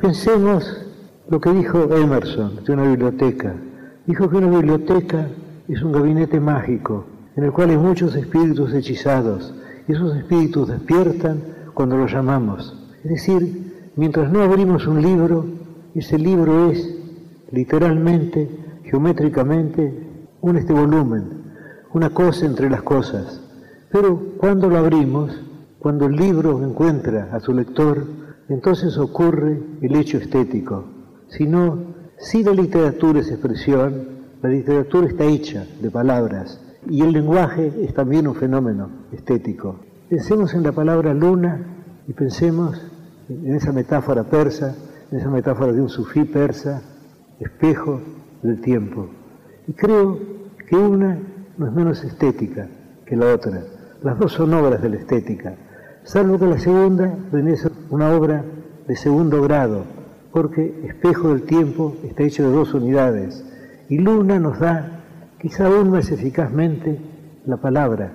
Pensemos lo que dijo Emerson de una biblioteca. Dijo que una biblioteca es un gabinete mágico en el cual hay muchos espíritus hechizados y esos espíritus despiertan cuando los llamamos. Es decir, mientras no abrimos un libro, ese libro es literalmente, geométricamente, un este volumen, una cosa entre las cosas. Pero cuando lo abrimos, cuando el libro encuentra a su lector, entonces ocurre el hecho estético. Si no, si la literatura es expresión, la literatura está hecha de palabras y el lenguaje es también un fenómeno estético. Pensemos en la palabra luna y pensemos en esa metáfora persa, en esa metáfora de un sufí persa, espejo del tiempo. Y creo que una no es menos estética que la otra. Las dos son obras de la estética salvo que la segunda viene una obra de segundo grado, porque Espejo del Tiempo está hecho de dos unidades, y Luna nos da, quizá aún más eficazmente, la palabra,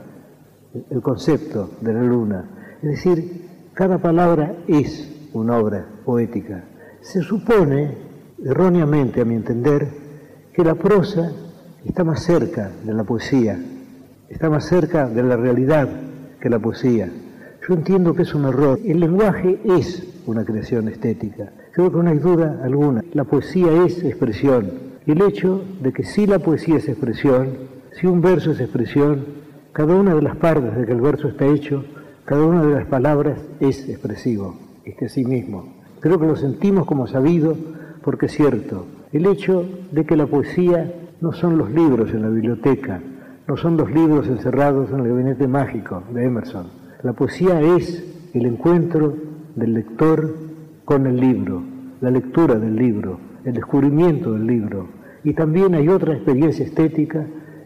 el concepto de la luna. Es decir, cada palabra es una obra poética. Se supone, erróneamente a mi entender, que la prosa está más cerca de la poesía, está más cerca de la realidad que la poesía. Yo entiendo que es un error. El lenguaje es una creación estética. Creo que no hay duda alguna. La poesía es expresión. El hecho de que si la poesía es expresión, si un verso es expresión, cada una de las partes de que el verso está hecho, cada una de las palabras es expresivo, es que sí mismo. Creo que lo sentimos como sabido porque es cierto. El hecho de que la poesía no son los libros en la biblioteca, no son los libros encerrados en el gabinete mágico de Emerson, la poesía es el encuentro del lector con el libro, la lectura del libro, el descubrimiento del libro. Y también hay otra experiencia estética,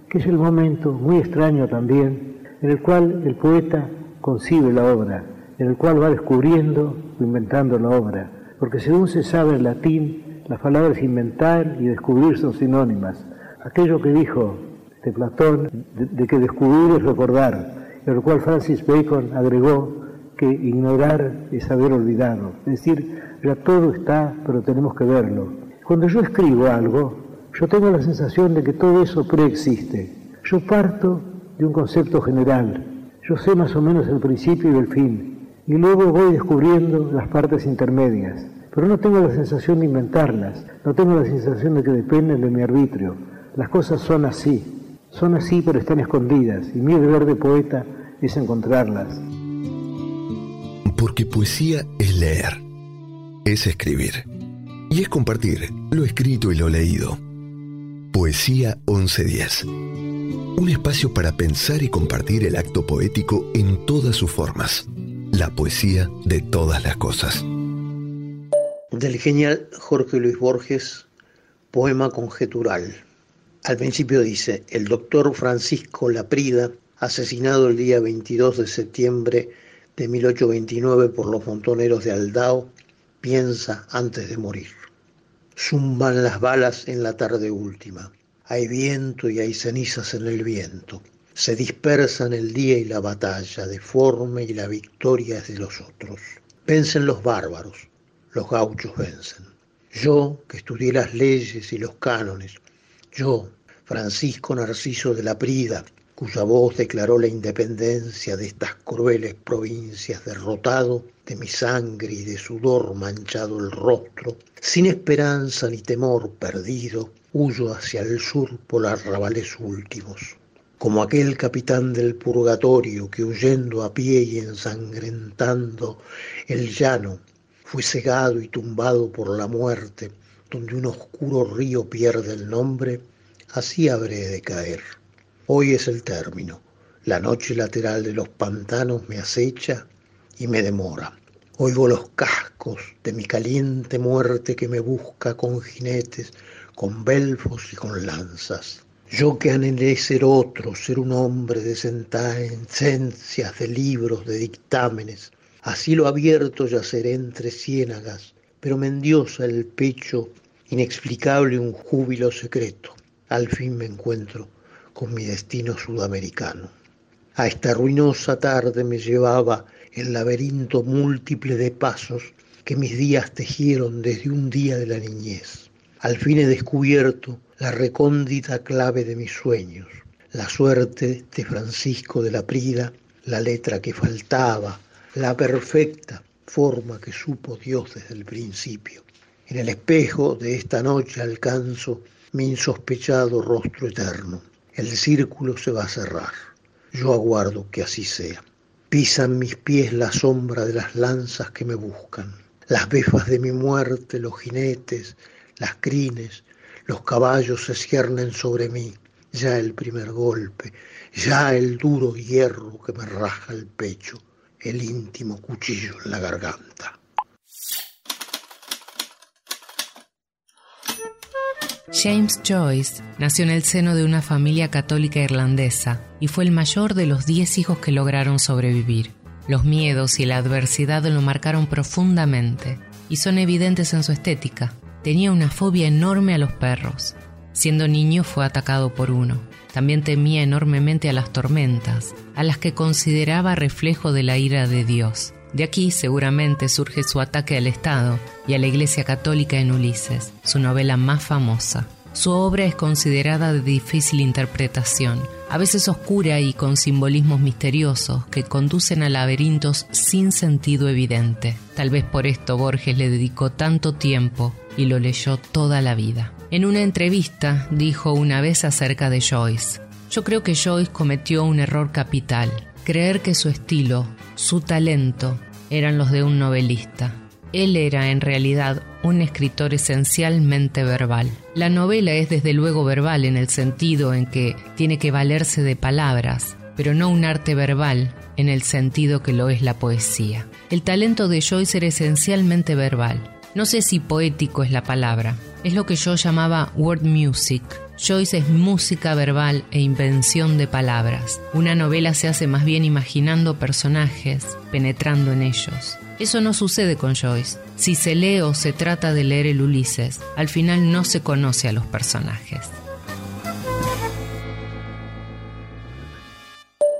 que es el momento muy extraño también, en el cual el poeta concibe la obra, en el cual va descubriendo o inventando la obra. Porque según se sabe en latín, las palabras inventar y descubrir son sinónimas. Aquello que dijo de Platón, de que descubrir es recordar, de lo cual Francis Bacon agregó que ignorar es haber olvidado. Es decir, ya todo está, pero tenemos que verlo. Cuando yo escribo algo, yo tengo la sensación de que todo eso preexiste. Yo parto de un concepto general. Yo sé más o menos el principio y el fin. Y luego voy descubriendo las partes intermedias. Pero no tengo la sensación de inventarlas. No tengo la sensación de que dependen de mi arbitrio. Las cosas son así. Son así, pero están escondidas, y mi deber de poeta es encontrarlas. Porque poesía es leer, es escribir, y es compartir lo escrito y lo leído. Poesía 1110. Un espacio para pensar y compartir el acto poético en todas sus formas. La poesía de todas las cosas. Del genial Jorge Luis Borges, poema conjetural. Al principio dice, el doctor Francisco Laprida, asesinado el día 22 de septiembre de 1829 por los montoneros de Aldao, piensa antes de morir. Zumban las balas en la tarde última. Hay viento y hay cenizas en el viento. Se dispersan el día y la batalla, deforme y la victoria es de los otros. Vencen los bárbaros, los gauchos vencen. Yo, que estudié las leyes y los cánones, yo, Francisco Narciso de la Prida, cuya voz declaró la independencia de estas crueles provincias, derrotado de mi sangre y de sudor manchado el rostro, sin esperanza ni temor perdido, huyo hacia el sur por arrabales últimos. Como aquel capitán del purgatorio que huyendo a pie y ensangrentando el llano, fue cegado y tumbado por la muerte, donde un oscuro río pierde el nombre, así habré de caer. Hoy es el término. La noche lateral de los pantanos me acecha y me demora. Oigo los cascos de mi caliente muerte que me busca con jinetes, con belfos y con lanzas. Yo que anhelé ser otro, ser un hombre de sentencias, de libros, de dictámenes, así lo abierto yaceré entre ciénagas, pero me endiosa el pecho inexplicable un júbilo secreto. Al fin me encuentro con mi destino sudamericano. A esta ruinosa tarde me llevaba el laberinto múltiple de pasos que mis días tejieron desde un día de la niñez. Al fin he descubierto la recóndita clave de mis sueños, la suerte de Francisco de la Prida, la letra que faltaba, la perfecta forma que supo Dios desde el principio. En el espejo de esta noche alcanzo mi insospechado rostro eterno. El círculo se va a cerrar. Yo aguardo que así sea. Pisan mis pies la sombra de las lanzas que me buscan, las befas de mi muerte, los jinetes, las crines, los caballos se ciernen sobre mí. Ya el primer golpe, ya el duro hierro que me raja el pecho, el íntimo cuchillo en la garganta. James Joyce nació en el seno de una familia católica irlandesa y fue el mayor de los diez hijos que lograron sobrevivir. Los miedos y la adversidad lo marcaron profundamente y son evidentes en su estética. Tenía una fobia enorme a los perros. Siendo niño fue atacado por uno. También temía enormemente a las tormentas, a las que consideraba reflejo de la ira de Dios. De aquí seguramente surge su ataque al Estado y a la Iglesia Católica en Ulises, su novela más famosa. Su obra es considerada de difícil interpretación, a veces oscura y con simbolismos misteriosos que conducen a laberintos sin sentido evidente. Tal vez por esto Borges le dedicó tanto tiempo y lo leyó toda la vida. En una entrevista dijo una vez acerca de Joyce, yo creo que Joyce cometió un error capital, creer que su estilo, su talento, eran los de un novelista. Él era en realidad un escritor esencialmente verbal. La novela es desde luego verbal en el sentido en que tiene que valerse de palabras, pero no un arte verbal en el sentido que lo es la poesía. El talento de Joyce era esencialmente verbal. No sé si poético es la palabra, es lo que yo llamaba word music, Joyce es música verbal e invención de palabras. Una novela se hace más bien imaginando personajes, penetrando en ellos. Eso no sucede con Joyce. Si se lee o se trata de leer el Ulises, al final no se conoce a los personajes.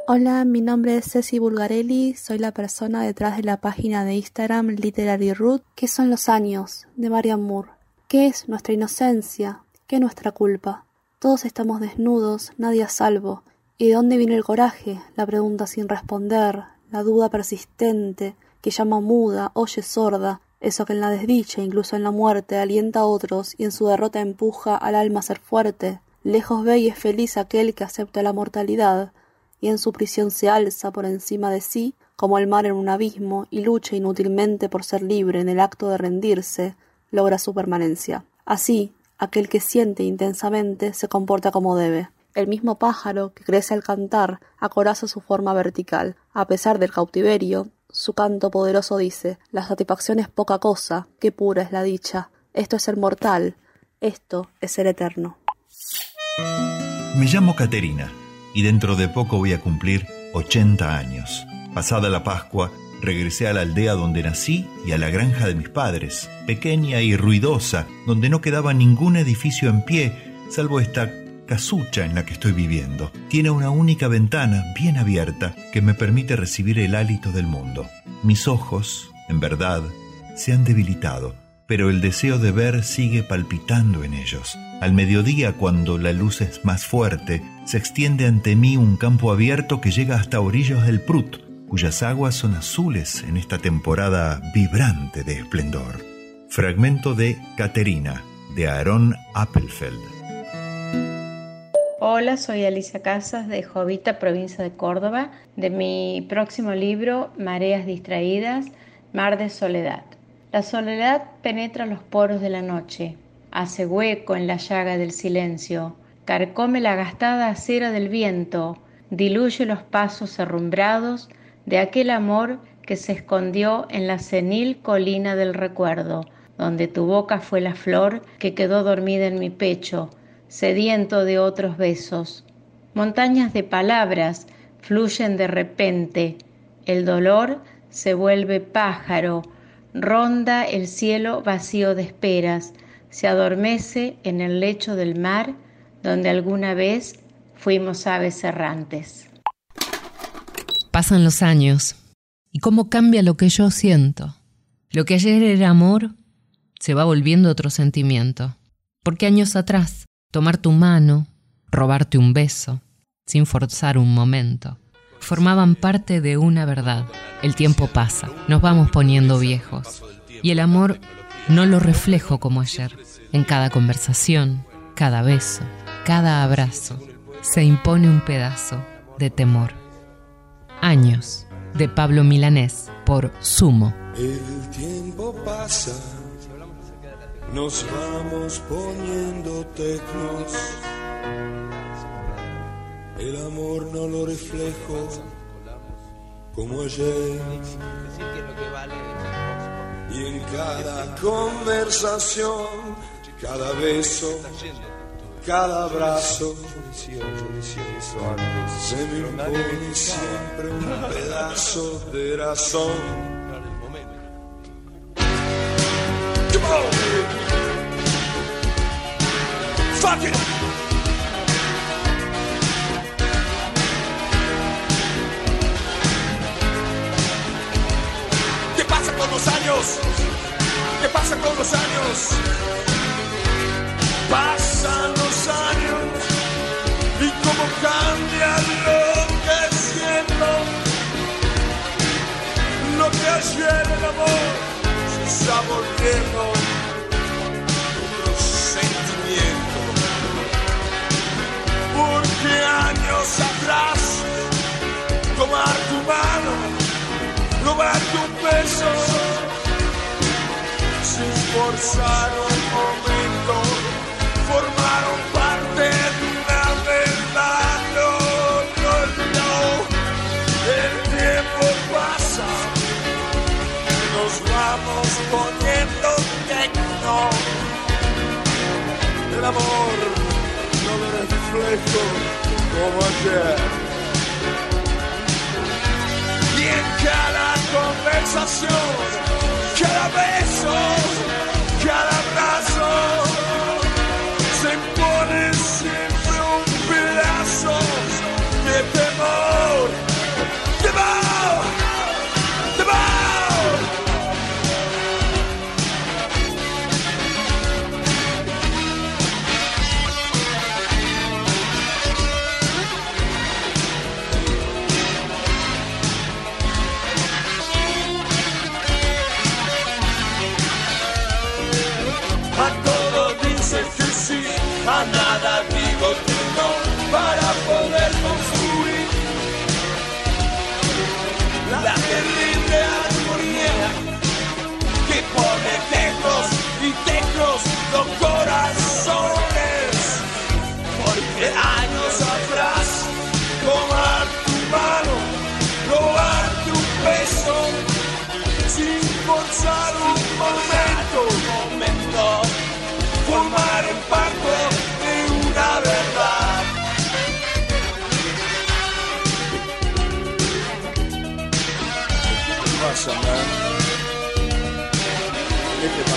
Hola, mi nombre es Ceci Bulgarelli, soy la persona detrás de la página de Instagram Literary Root. ¿Qué son los años? de Marian Moore. ¿Qué es nuestra inocencia? ¿Qué nuestra culpa? Todos estamos desnudos, nadie a salvo. ¿Y de dónde viene el coraje? La pregunta sin responder, la duda persistente, que llama muda, oye sorda, eso que en la desdicha, incluso en la muerte, alienta a otros y en su derrota empuja al alma a ser fuerte. Lejos ve y es feliz aquel que acepta la mortalidad, y en su prisión se alza por encima de sí, como el mar en un abismo, y lucha inútilmente por ser libre en el acto de rendirse, logra su permanencia. Así, aquel que siente intensamente se comporta como debe. El mismo pájaro que crece al cantar acoraza su forma vertical. A pesar del cautiverio, su canto poderoso dice La satisfacción es poca cosa, qué pura es la dicha. Esto es ser mortal, esto es ser eterno. Me llamo Caterina y dentro de poco voy a cumplir 80 años. Pasada la Pascua, regresé a la aldea donde nací y a la granja de mis padres, pequeña y ruidosa, donde no quedaba ningún edificio en pie, salvo esta casucha en la que estoy viviendo. Tiene una única ventana bien abierta que me permite recibir el hálito del mundo. Mis ojos, en verdad, se han debilitado, pero el deseo de ver sigue palpitando en ellos. Al mediodía, cuando la luz es más fuerte, se extiende ante mí un campo abierto que llega hasta orillos del Prut, cuyas aguas son azules en esta temporada vibrante de esplendor. Fragmento de Caterina, de Aaron Appelfeld. Hola, soy Alicia Casas de Jovita, provincia de Córdoba, de mi próximo libro, Mareas Distraídas, Mar de Soledad. La soledad penetra los poros de la noche, hace hueco en la llaga del silencio, carcome la gastada acera del viento, diluye los pasos herrumbrados de aquel amor que se escondió en la senil colina del recuerdo, donde tu boca fue la flor que quedó dormida en mi pecho, sediento de otros besos. Montañas de palabras fluyen de repente, el dolor se vuelve pájaro, ronda el cielo vacío de esperas, se adormece en el lecho del mar donde alguna vez fuimos aves errantes. Pasan los años y cómo cambia lo que yo siento. Lo que ayer era amor se va volviendo otro sentimiento. Porque años atrás, tomar tu mano, robarte un beso, sin forzar un momento, formaban parte de una verdad. El tiempo pasa, nos vamos poniendo viejos. Y el amor no lo reflejo como ayer. En cada conversación, cada beso, cada abrazo, se impone un pedazo de temor. Años de Pablo Milanés por Sumo. El tiempo pasa, nos vamos poniendo tecnos. El amor no lo reflejo como ayer. Y en cada conversación, cada beso, cada abrazo, se me impone siempre un pedazo de razón. Fuck it. ¿Qué pasa con los años? ¿Qué pasa con los años? Pasan los años y cómo cambia lo que siento. Lo que ayer el amor se está volviendo otro sentimiento. Porque años atrás, tomar tu mano, robarte un beso, sin forzar un momento, poniendo tecno. El amor no lo reflejo como ayer. Y en cada conversación, cada beso,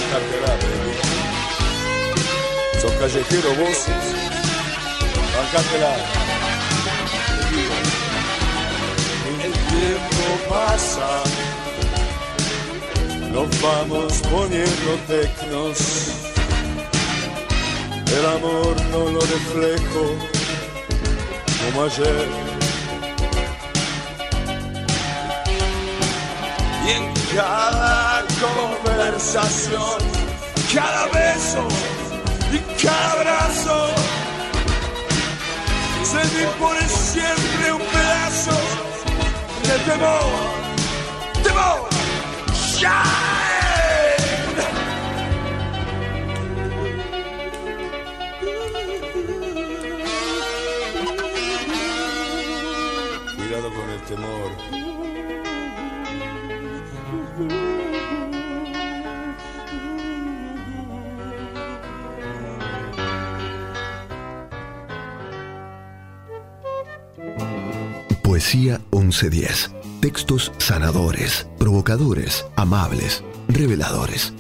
bancártela. Sos callejero vos. Bancártela. El tiempo pasa. Nos vamos poniendo tecnos. El amor no lo reflejo como ayer. Y en cada conversación, cada beso y cada abrazo, se me pone siempre un pedazo de temor, temor, el temor. Poesía 1110. Textos sanadores, provocadores, amables, reveladores.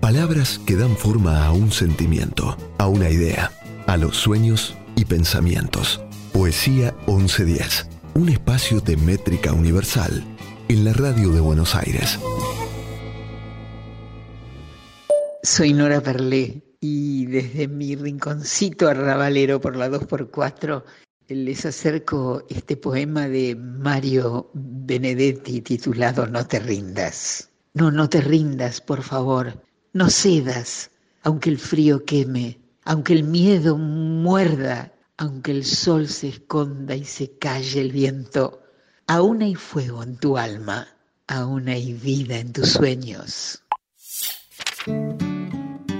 Palabras que dan forma a un sentimiento, a una idea, a los sueños y pensamientos. Poesía 1110. Un espacio de métrica universal en la radio de Buenos Aires. Soy Nora Perlé y desde mi rinconcito arrabalero por la 2x4 les acerco este poema de Mario Benedetti titulado No te rindas. No, no te rindas, por favor. No cedas, aunque el frío queme, aunque el miedo muerda, aunque el sol se esconda y se calle el viento. Aún hay fuego en tu alma, aún hay vida en tus sueños.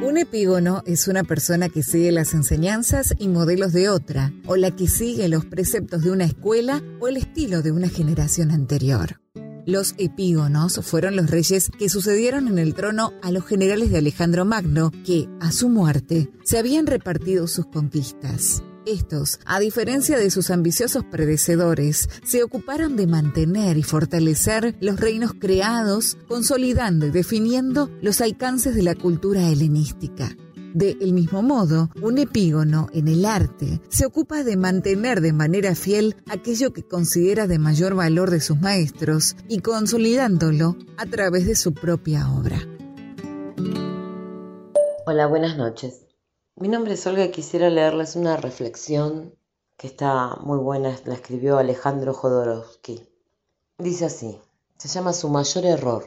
Un epígono es una persona que sigue las enseñanzas y modelos de otra, o la que sigue los preceptos de una escuela o el estilo de una generación anterior. Los epígonos fueron los reyes que sucedieron en el trono a los generales de Alejandro Magno, que, a su muerte, se habían repartido sus conquistas. Estos, a diferencia de sus ambiciosos predecesores, se ocuparon de mantener y fortalecer los reinos creados, consolidando y definiendo los alcances de la cultura helenística. De el mismo modo, un epígono en el arte se ocupa de mantener de manera fiel aquello que considera de mayor valor de sus maestros y consolidándolo a través de su propia obra. Hola, buenas noches. Mi nombre es Olga y quisiera leerles una reflexión que está muy buena, la escribió Alejandro Jodorowsky. Dice así, se llama Su mayor error.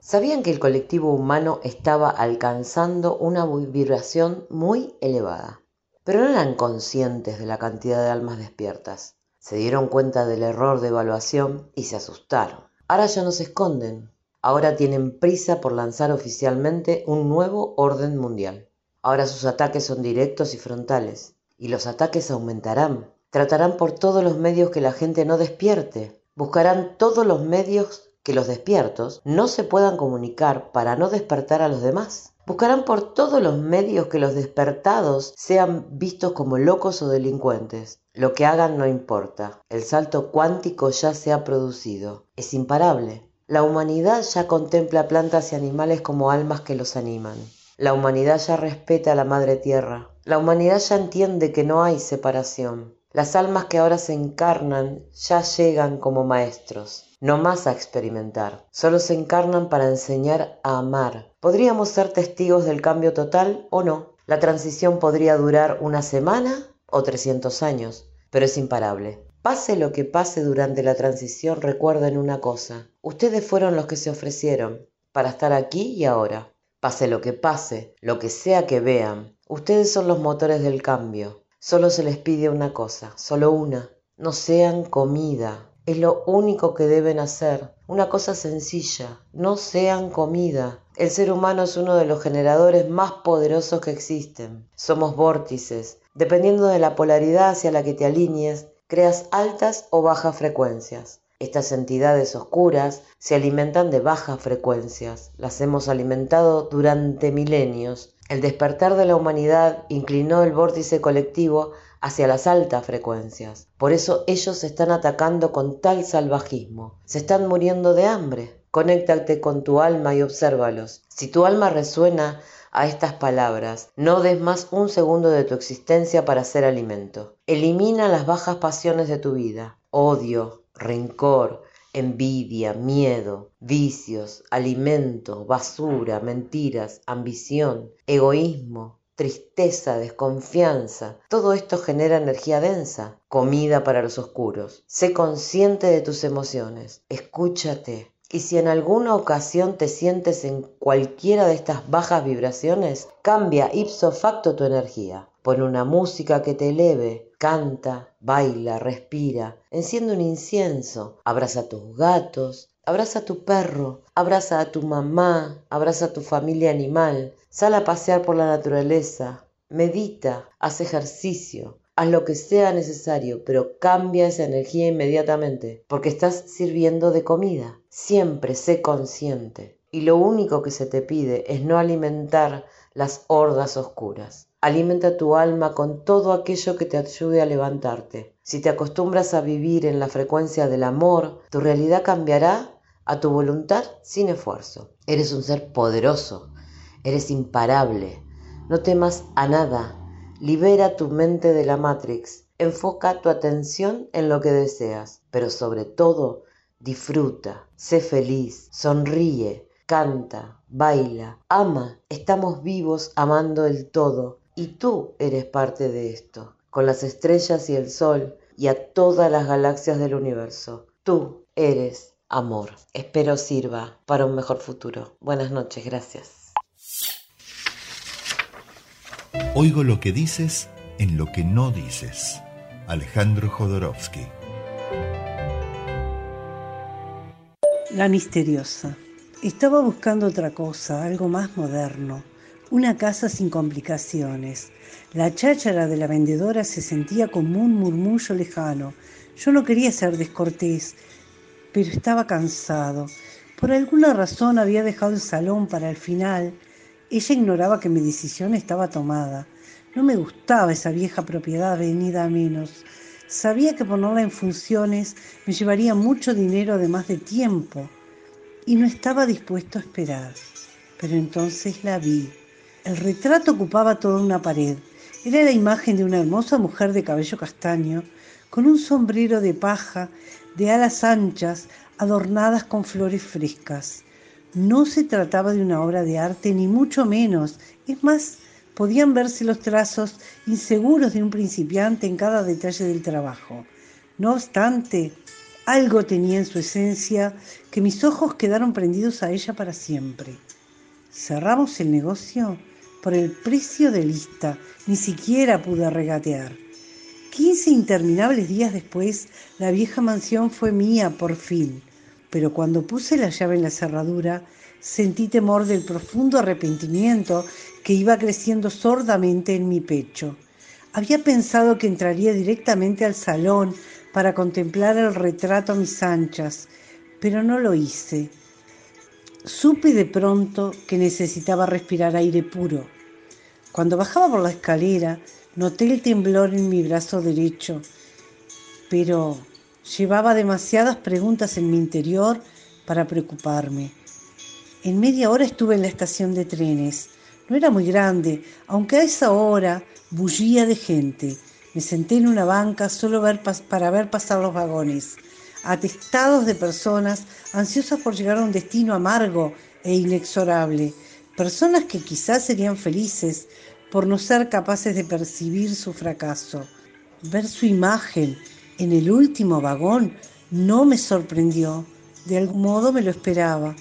¿Sabían que el colectivo humano estaba alcanzando una vibración muy elevada? Pero no eran conscientes de la cantidad de almas despiertas. Se dieron cuenta del error de evaluación y se asustaron. Ahora ya no se esconden. Ahora tienen prisa por lanzar oficialmente un nuevo orden mundial. Ahora sus ataques son directos y frontales, y los ataques aumentarán. Tratarán por todos los medios que la gente no despierte. Buscarán todos los medios que los despiertos no se puedan comunicar para no despertar a los demás. Buscarán por todos los medios que los despertados sean vistos como locos o delincuentes. Lo que hagan no importa. El salto cuántico ya se ha producido. Es imparable. La humanidad ya contempla plantas y animales como almas que los animan. La humanidad ya respeta a la Madre Tierra. La humanidad ya entiende que no hay separación. Las almas que ahora se encarnan ya llegan como maestros, no más a experimentar, solo se encarnan para enseñar a amar. Podríamos ser testigos del cambio total o no. La transición podría durar una semana o 300 años, pero es imparable. Pase lo que pase durante la transición, recuerden una cosa. Ustedes fueron los que se ofrecieron para estar aquí y ahora. Pase lo que pase, lo que sea que vean, ustedes son los motores del cambio. Solo se les pide una cosa, solo una. No sean comida. Es lo único que deben hacer. Una cosa sencilla. No sean comida. El ser humano es uno de los generadores más poderosos que existen. Somos vórtices. Dependiendo de la polaridad hacia la que te alinees, creas altas o bajas frecuencias. Estas entidades oscuras se alimentan de bajas frecuencias, las hemos alimentado durante milenios. El despertar de la humanidad inclinó el vórtice colectivo hacia las altas frecuencias. Por eso ellos se están atacando con tal salvajismo. Se están muriendo de hambre. Conéctate con tu alma y obsérvalos. Si tu alma resuena a estas palabras, no des más un segundo de tu existencia para ser alimento. Elimina las bajas pasiones de tu vida. Odio, rencor, envidia, miedo, vicios, alimentos, basura, mentiras, ambición, egoísmo, tristeza, desconfianza. Todo esto genera energía densa, comida para los oscuros. Sé consciente de tus emociones, escúchate. Y si en alguna ocasión te sientes en cualquiera de estas bajas vibraciones, cambia ipso facto tu energía. Pon una música que te eleve, canta, baila, respira, enciende un incienso, abraza a tus gatos, abraza a tu perro, abraza a tu mamá, abraza a tu familia animal, sal a pasear por la naturaleza, medita, haz ejercicio, haz lo que sea necesario, pero cambia esa energía inmediatamente, porque estás sirviendo de comida. Siempre sé consciente. Y lo único que se te pide es no alimentar las hordas oscuras. Alimenta tu alma con todo aquello que te ayude a levantarte. Si te acostumbras a vivir en la frecuencia del amor, tu realidad cambiará a tu voluntad sin esfuerzo. Eres un ser poderoso, eres imparable. No temas a nada. Libera tu mente de la Matrix. Enfoca tu atención en lo que deseas, pero sobre todo disfruta, sé feliz, sonríe, canta, baila, ama. Estamos vivos amando el todo y tú eres parte de esto, con las estrellas y el sol y a todas las galaxias del universo. Tú eres amor. Espero sirva para un mejor futuro. Buenas noches, gracias. Oigo lo que dices en lo que no dices. Alejandro Jodorowsky. La misteriosa. Estaba buscando otra cosa, algo más moderno. Una casa sin complicaciones. La cháchara de la vendedora se sentía como un murmullo lejano. Yo no quería ser descortés, pero estaba cansado. Por alguna razón había dejado el salón para el final. Ella ignoraba que mi decisión estaba tomada. No me gustaba esa vieja propiedad venida a menos. Sabía que ponerla en funciones me llevaría mucho dinero además de tiempo y no estaba dispuesto a esperar. Pero entonces la vi. El retrato ocupaba toda una pared. Era la imagen de una hermosa mujer de cabello castaño, con un sombrero de paja, de alas anchas, adornadas con flores frescas. No se trataba de una obra de arte, ni mucho menos. Es más, podían verse los trazos inseguros de un principiante en cada detalle del trabajo. No obstante, algo tenía en su esencia que mis ojos quedaron prendidos a ella para siempre. Cerramos el negocio por el precio de lista, ni siquiera pude regatear. Quince interminables días después, la vieja mansión fue mía por fin, pero cuando puse la llave en la cerradura, sentí temor del profundo arrepentimiento que iba creciendo sordamente en mi pecho. Había pensado que entraría directamente al salón para contemplar el retrato a mis anchas, pero no lo hice. Supe de pronto que necesitaba respirar aire puro. Cuando bajaba por la escalera, noté el temblor en mi brazo derecho, pero llevaba demasiadas preguntas en mi interior para preocuparme. En media hora estuve en la estación de trenes. No era muy grande, aunque a esa hora bullía de gente. Me senté en una banca solo para ver pasar los vagones, atestados de personas ansiosas por llegar a un destino amargo e inexorable, personas que quizás serían felices por no ser capaces de percibir su fracaso. Ver su imagen en el último vagón no me sorprendió, de algún modo me lo esperaba.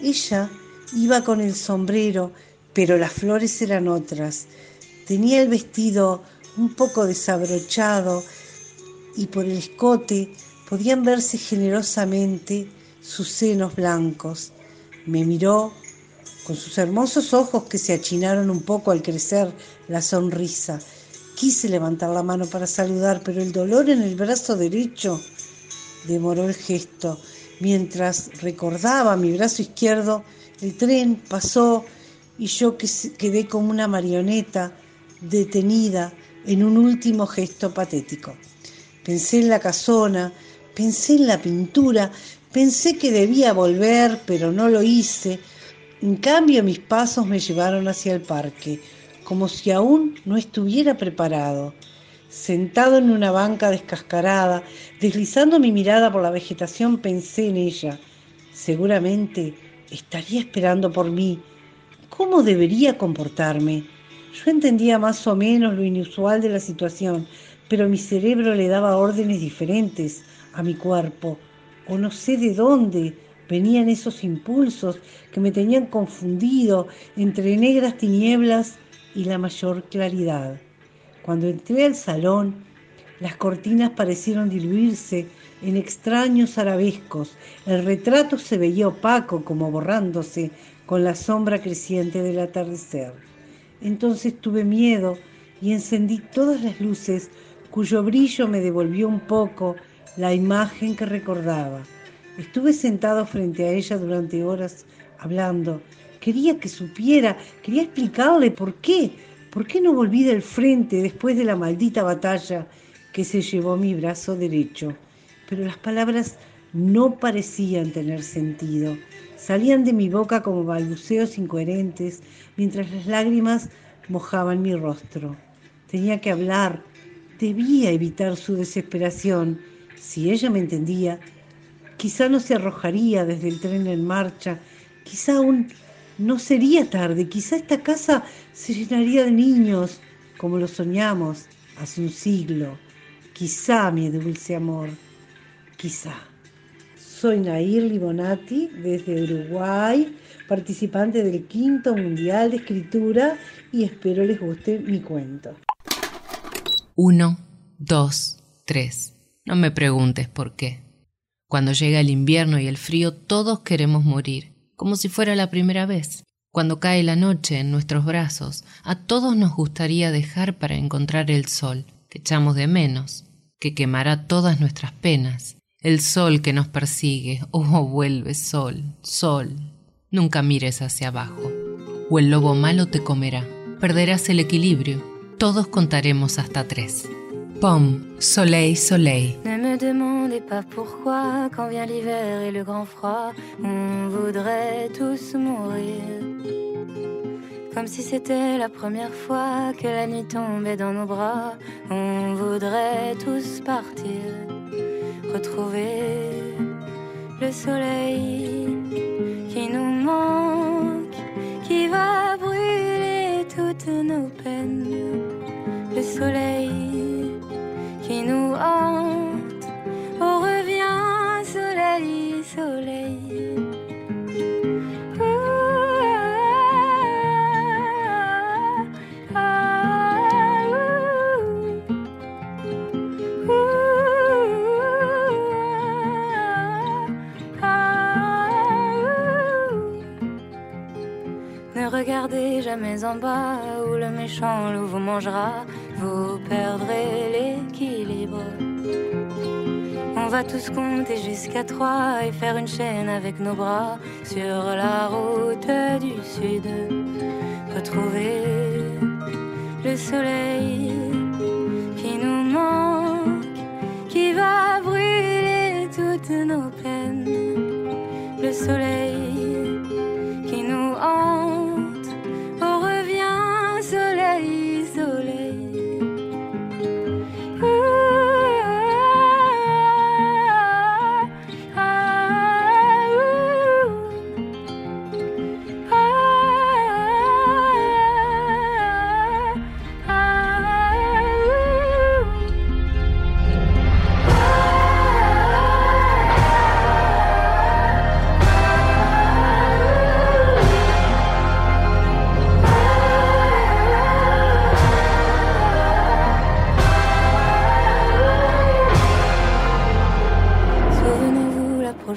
Ella iba con el sombrero, pero las flores eran otras. Tenía el vestido un poco desabrochado y por el escote podían verse generosamente sus senos blancos. Me miró con sus hermosos ojos que se achinaron un poco al crecer la sonrisa. Quise levantar la mano para saludar, pero el dolor en el brazo derecho demoró el gesto. Mientras recordaba mi brazo izquierdo, el tren pasó y yo quedé como una marioneta detenida en un último gesto patético. Pensé en la casona, pensé en la pintura, pensé que debía volver, pero no lo hice. En cambio mis pasos me llevaron hacia el parque, como si aún no estuviera preparado. Sentado en una banca descascarada, deslizando mi mirada por la vegetación, pensé en ella. Seguramente estaría esperando por mí. ¿Cómo debería comportarme? Yo entendía más o menos lo inusual de la situación, pero mi cerebro le daba órdenes diferentes a mi cuerpo, o no sé de dónde venían esos impulsos que me tenían confundido entre negras tinieblas y la mayor claridad. Cuando entré al salón, las cortinas parecieron diluirse en extraños arabescos, el retrato se veía opaco como borrándose con la sombra creciente del atardecer. Entonces tuve miedo y encendí todas las luces cuyo brillo me devolvió un poco la imagen que recordaba. Estuve sentado frente a ella durante horas hablando. Quería que supiera, quería explicarle por qué, por qué no volví del frente después de la maldita batalla que se llevó mi brazo derecho. Pero las palabras no parecían tener sentido. Salían de mi boca como balbuceos incoherentes, mientras las lágrimas mojaban mi rostro. Tenía que hablar, debía evitar su desesperación. Si ella me entendía, quizá no se arrojaría desde el tren en marcha Quizá aún no sería tarde, quizá esta casa se llenaría de niños, como lo soñamos hace un siglo. Quizá, mi dulce amor, quizá. Soy Nair Libonati desde Uruguay, participante del quinto Mundial de Escritura y espero les guste mi cuento. Uno, dos, tres. No me preguntes por qué. Cuando llega el invierno y el frío todos queremos morir, como si fuera la primera vez. Cuando cae la noche en nuestros brazos, a todos nos gustaría dejar para encontrar el sol, que echamos de menos, que quemará todas nuestras penas. El sol que nos persigue, oh, vuelve sol, sol. Nunca mires hacia abajo, o el lobo malo te comerá. Perderás el equilibrio. Todos contaremos hasta tres. Pomme, soleil, soleil. Ne me demandez pas pourquoi, quand vient l'hiver et le grand froid, on voudrait tous mourir. Comme si c'était la première fois que la nuit tombait dans nos bras, on voudrait tous partir, retrouver le soleil qui nous manque, qui va brûler toutes nos peines. Le soleil nous hante. Oh, reviens, soleil, soleil. Ah, ah, ah. Ne regardez jamais en bas où le méchant loup vous mangera, vous perdrez l'équilibre. On va tous compter jusqu'à trois et faire une chaîne avec nos bras sur la route du sud. Retrouver le soleil qui nous manque, qui va brûler toutes nos peines. Le soleil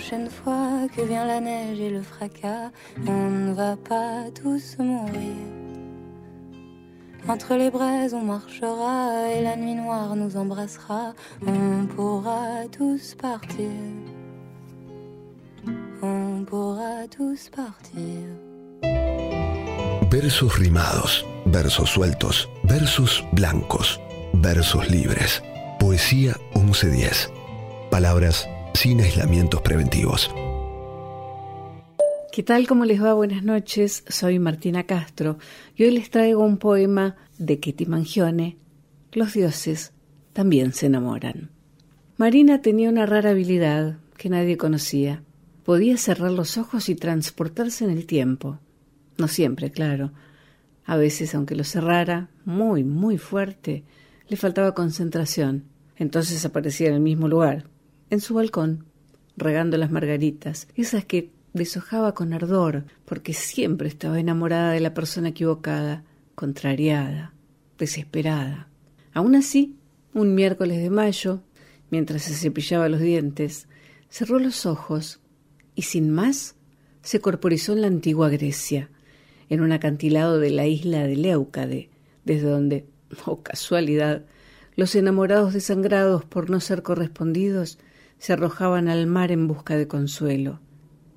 prochaine fois que vient la neige et le fracas, on ne va pas tous mourir. Entre les braises on marchera et la nuit noire nous embrassera, on pourra tous partir. On pourra tous partir. Versos rimados, versos sueltos, versos blancos, versos libres. Poesía 1110. Palabras sin aislamientos preventivos. ¿Qué tal? ¿Cómo les va? Buenas noches. Soy Martina Castro y hoy les traigo un poema de Ketty Mangione. Los dioses también se enamoran. Marina tenía una rara habilidad que nadie conocía. Podía cerrar los ojos y transportarse en el tiempo. No siempre, claro. A veces, aunque lo cerrara muy, muy fuerte, le faltaba concentración. Entonces aparecía en el mismo lugar, en su balcón, regando las margaritas, esas que deshojaba con ardor, porque siempre estaba enamorada de la persona equivocada, contrariada, desesperada. Aún así, un miércoles de mayo, mientras se cepillaba los dientes, cerró los ojos y sin más se corporizó en la antigua Grecia, en un acantilado de la isla de Leucade, desde donde, oh casualidad, los enamorados desangrados por no ser correspondidos se arrojaban al mar en busca de consuelo,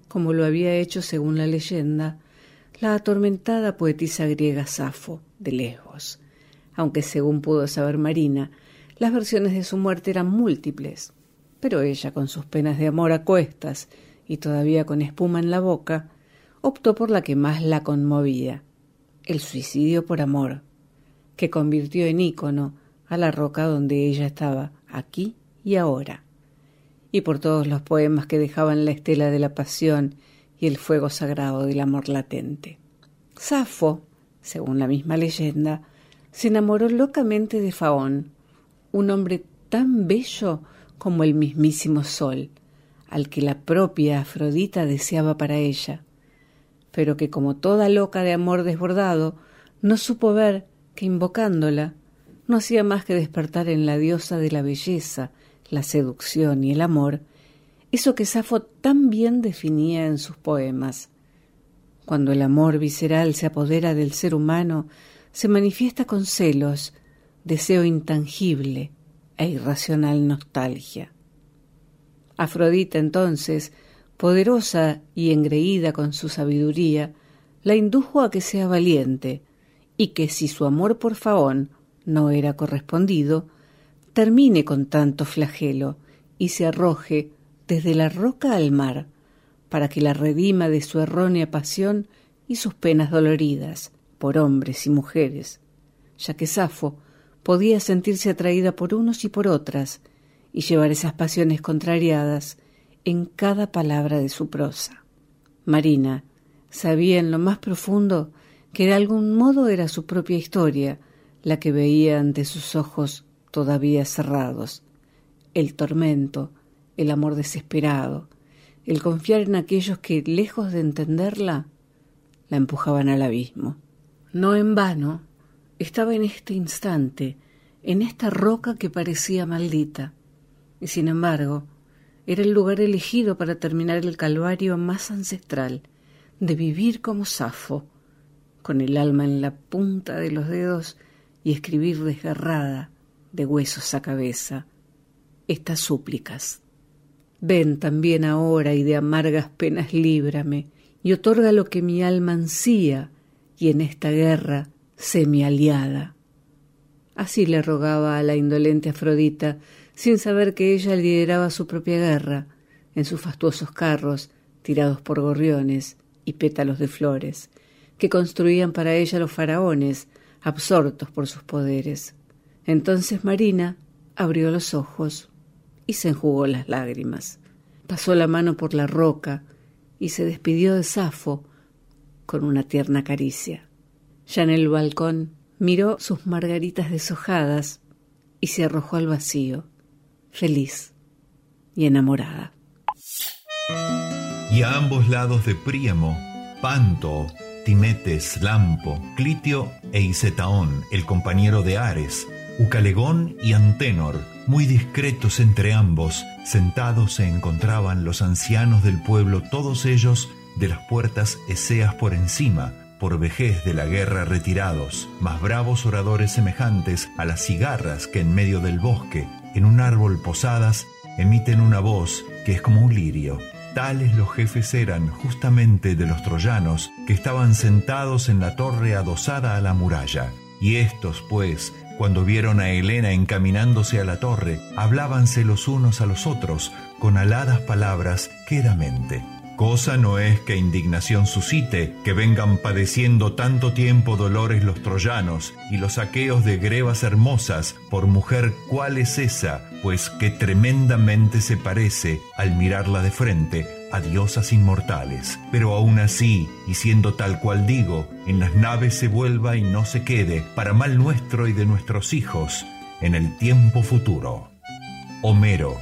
como lo había hecho, según la leyenda, la atormentada poetisa griega Safo de Lesbos, aunque según pudo saber Marina, las versiones de su muerte eran múltiples, pero ella, con sus penas de amor a cuestas y todavía con espuma en la boca, optó por la que más la conmovía, el suicidio por amor, que convirtió en ícono a la roca donde ella estaba, aquí y ahora, y por todos los poemas que dejaban la estela de la pasión y el fuego sagrado del amor latente. Safo, según la misma leyenda, se enamoró locamente de Faón, un hombre tan bello como el mismísimo sol, al que la propia Afrodita deseaba para ella, pero que como toda loca de amor desbordado, no supo ver que invocándola no hacía más que despertar en la diosa de la belleza, la seducción y el amor, eso que Safo tan bien definía en sus poemas. Cuando el amor visceral se apodera del ser humano, se manifiesta con celos, deseo intangible e irracional nostalgia. Afrodita entonces, poderosa y engreída con su sabiduría, la indujo a que sea valiente, y que si su amor por Faón no era correspondido, termine con tanto flagelo y se arroje desde la roca al mar, para que la redima de su errónea pasión y sus penas doloridas por hombres y mujeres, ya que Safo podía sentirse atraída por unos y por otras, y llevar esas pasiones contrariadas en cada palabra de su prosa. Marina sabía en lo más profundo que de algún modo era su propia historia la que veía ante sus ojos todavía cerrados, el tormento, el amor desesperado, el confiar en aquellos que, lejos de entenderla, la empujaban al abismo. No en vano, estaba en este instante, en esta roca que parecía maldita, y sin embargo, era el lugar elegido para terminar el calvario más ancestral, de vivir como Safo, con el alma en la punta de los dedos y escribir desgarrada, de huesos a cabeza, estas súplicas. Ven también ahora y de amargas penas líbrame, y otorga lo que mi alma ansía, y en esta guerra sé mi aliada. Así le rogaba a la indolente Afrodita, sin saber que ella lideraba su propia guerra, en sus fastuosos carros, tirados por gorriones y pétalos de flores, que construían para ella los faraones, absortos por sus poderes. Entonces Marina abrió los ojos y se enjugó las lágrimas. Pasó la mano por la roca y se despidió de Safo con una tierna caricia. Ya en el balcón miró sus margaritas deshojadas y se arrojó al vacío, feliz y enamorada. Y a ambos lados de Príamo, Panto, Timetes, Lampo, Clitio e Isetaón, el compañero de Ares, Ucalegón y Antenor, muy discretos entre ambos, sentados se encontraban los ancianos del pueblo, todos ellos de las puertas eseas por encima, por vejez de la guerra retirados, más bravos oradores semejantes a las cigarras que en medio del bosque, en un árbol posadas, emiten una voz que es como un lirio. Tales los jefes eran justamente de los troyanos que estaban sentados en la torre adosada a la muralla. Y estos, pues, cuando vieron a Helena encaminándose a la torre, hablábanse los unos a los otros con aladas palabras quedamente. Cosa no es que indignación suscite que vengan padeciendo tanto tiempo dolores los troyanos y los saqueos de grebas hermosas por mujer cuál es esa, pues que tremendamente se parece al mirarla de frente a diosas inmortales. Pero aún así, y siendo tal cual digo, en las naves se vuelva y no se quede, para mal nuestro y de nuestros hijos, en el tiempo futuro. Homero,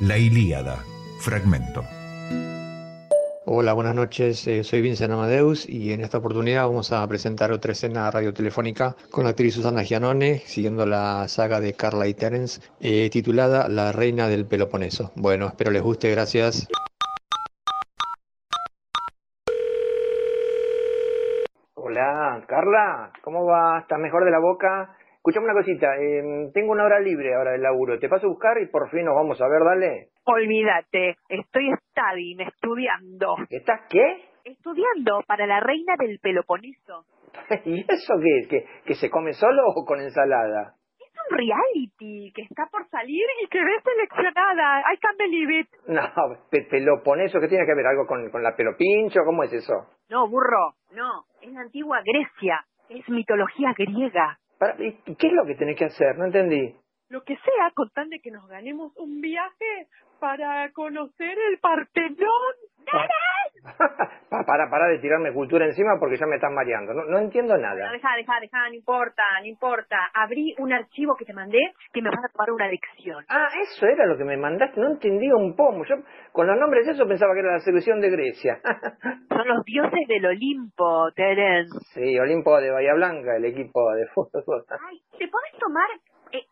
La Ilíada, fragmento. Hola, buenas noches. Eh, soy Vincent Amadeus y en esta oportunidad vamos a presentar otra escena radiotelefónica con la actriz Susana Gianone, siguiendo la saga de Carla y Terence, eh, titulada La Reina del Peloponeso. Bueno, espero les guste, gracias. Hola, Carla, ¿cómo va? ¿Estás mejor de la boca? Escuchame una cosita, eh, tengo una hora libre ahora del laburo, te paso a buscar y por fin nos vamos a ver, dale. Olvídate, estoy studying, estudiando. ¿Estás qué? Estudiando para la reina del Peloponeso. ¿Y eso qué es? ¿Que, ¿Que se come solo o con ensalada? Es un reality que está por salir y que ves seleccionada. I can't believe it. No, pe Peloponeso, ¿qué tiene que ver? ¿Algo con, con la pelopincho? ¿Cómo es eso? No, burro, no. Es la antigua Grecia. Es mitología griega. Para, ¿y ¿Qué es lo que tenés que hacer? No entendí. Lo que sea, con tal de que nos ganemos un viaje para conocer el Partenón. Pa- para, para de tirarme cultura encima porque ya me están mareando. No, no entiendo No, nada. deja, deja, deja, no importa, no importa. Abrí un archivo que te mandé que me vas a tomar una lección. Ah, eso era lo que me mandaste. No entendía un pomo. Yo con los nombres de eso pensaba que era la selección de Grecia. Son los dioses del Olimpo, Terence. sí, Olimpo de Bahía Blanca, el equipo de fútbol. Ay, ¿te podés tomar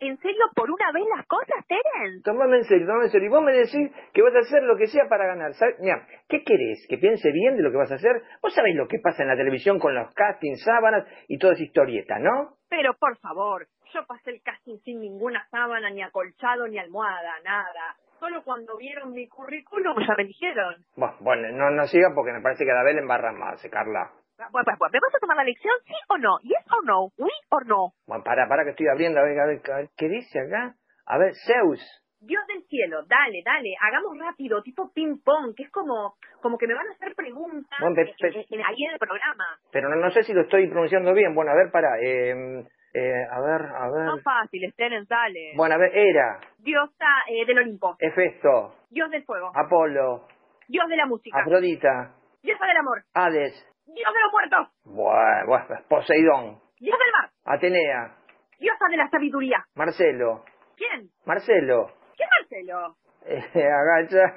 en serio por una vez las cosas, Terence? Tomame en serio, tomame en serio. Y vos me decís que vas a hacer lo que sea para ganar. Mira, ¿qué querés? ¿Que piense bien de lo que vas a hacer? Vos sabés lo que pasa en la televisión con los castings, sábanas y toda esa historieta, ¿no? Pero por favor, yo pasé el casting sin ninguna sábana, ni acolchado, ni almohada, nada. Solo cuando vieron mi currículum ya me dijeron. Bueno, bueno, no, no siga porque me parece que cada vez le embarras más, eh, Carla. Bueno, pues, pues, ¿me vas a tomar la lección, sí o no? ¿Yes o no? ¿Oui o no? Bueno, para, para que estoy abriendo, a ver, a ver, a ver, ¿qué dice acá? A ver, Zeus. Dios del cielo, dale, dale, hagamos rápido, tipo ping-pong, que es como, como que me van a hacer preguntas Bueno, pe- en- pe- en- ahí en el programa. Pero no, no sé si lo estoy pronunciando bien. Bueno, a ver, para. Eh, eh, a ver, a ver. Son fáciles, Terence, dale. Bueno, a ver, Era, Diosa eh, del Olimpo, Hefesto, Dios del fuego, Apolo, Dios de la música, Afrodita, Diosa del amor, Hades, Dios de los muertos, bueno, bueno, Poseidón, Dios del mar, Atenea, Diosa de la sabiduría. Marcelo, ¿Quién? Marcelo, ¿Quién Marcelo? eh, agacha.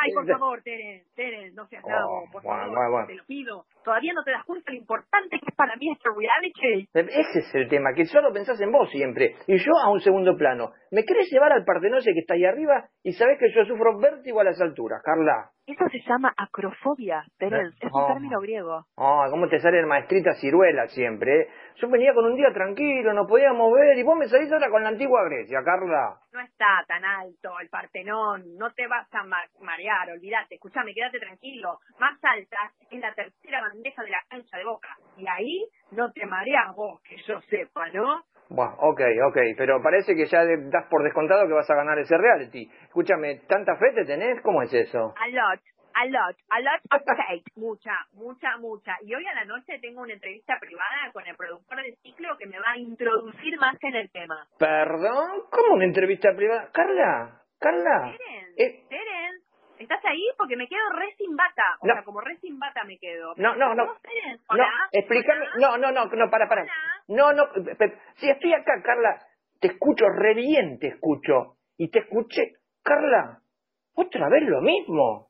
Ay, por favor, Terence, Terence, no seas nabo, Oh, por bueno, favor, bueno, bueno. te lo pido. Todavía no te das cuenta lo importante que es para mí este reality. Ese es el tema, que solo pensás en vos siempre, y yo a un segundo plano. ¿Me querés llevar al Partenose que está ahí arriba? Y sabés que yo sufro vértigo a las alturas, Carla. Eso se llama acrofobia, Terence, es un Oh. término griego. Ah, ¿cómo te sale el maestrita ciruela siempre? eh? Yo venía con un día tranquilo, nos podíamos ver, y vos me salís ahora con la antigua Grecia, Carla. No está tan alto el Partenón, no te vas a ma- marear, olvídate, escúchame, quédate tranquilo. Más alta es la tercera bandeja de la cancha de boca, y ahí no te mareas vos, que yo sepa, ¿no? Bueno, ok, ok, pero parece que ya de- das por descontado que vas a ganar ese reality. Escúchame, ¿tanta fe te tenés? ¿Cómo es eso? A lot, a lot, a lot of faith, mucha, mucha, mucha. Y hoy a la noche tengo una entrevista privada con el productor del ciclo que me va a introducir más en el tema. ¿Perdón? ¿Cómo una entrevista privada? Carla, Carla. Terence, Eh. Terence, ¿estás ahí? Porque me quedo re sin bata. O No. sea, como re sin bata me quedo. No, no, no. ¿Vos, Terence? No, ¿Hola? explícame. No, no, no, no, para, para. No, no, si estoy acá, Carla, te escucho re bien, te escucho. Y te escuché, Carla, otra vez lo mismo.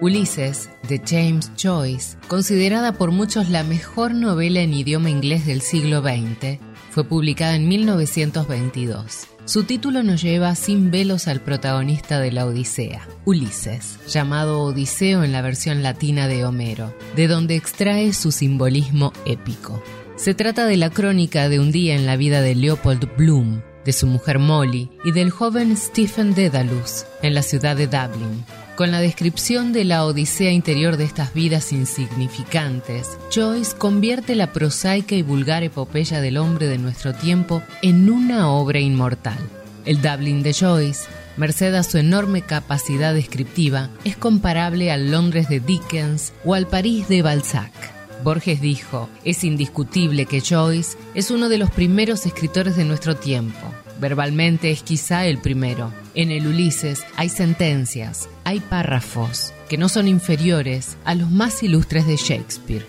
Ulises, de James Joyce, considerada por muchos la mejor novela en idioma inglés del siglo XX, fue publicada en 1922. Su título nos lleva sin velos al protagonista de la Odisea, Ulises, llamado Odiseo en la versión latina de Homero, de donde extrae su simbolismo épico. Se trata de la crónica de un día en la vida de Leopold Bloom, de su mujer Molly y del joven Stephen Dedalus en la ciudad de Dublin. Con la descripción de la odisea interior de estas vidas insignificantes, Joyce convierte la prosaica y vulgar epopeya del hombre de nuestro tiempo en una obra inmortal. El Dublin de Joyce, merced a su enorme capacidad descriptiva, es comparable al Londres de Dickens o al París de Balzac. Borges dijo, es indiscutible que Joyce es uno de los primeros escritores de nuestro tiempo. Verbalmente es quizá el primero. En el Ulises hay sentencias, hay párrafos que no son inferiores a los más ilustres de Shakespeare.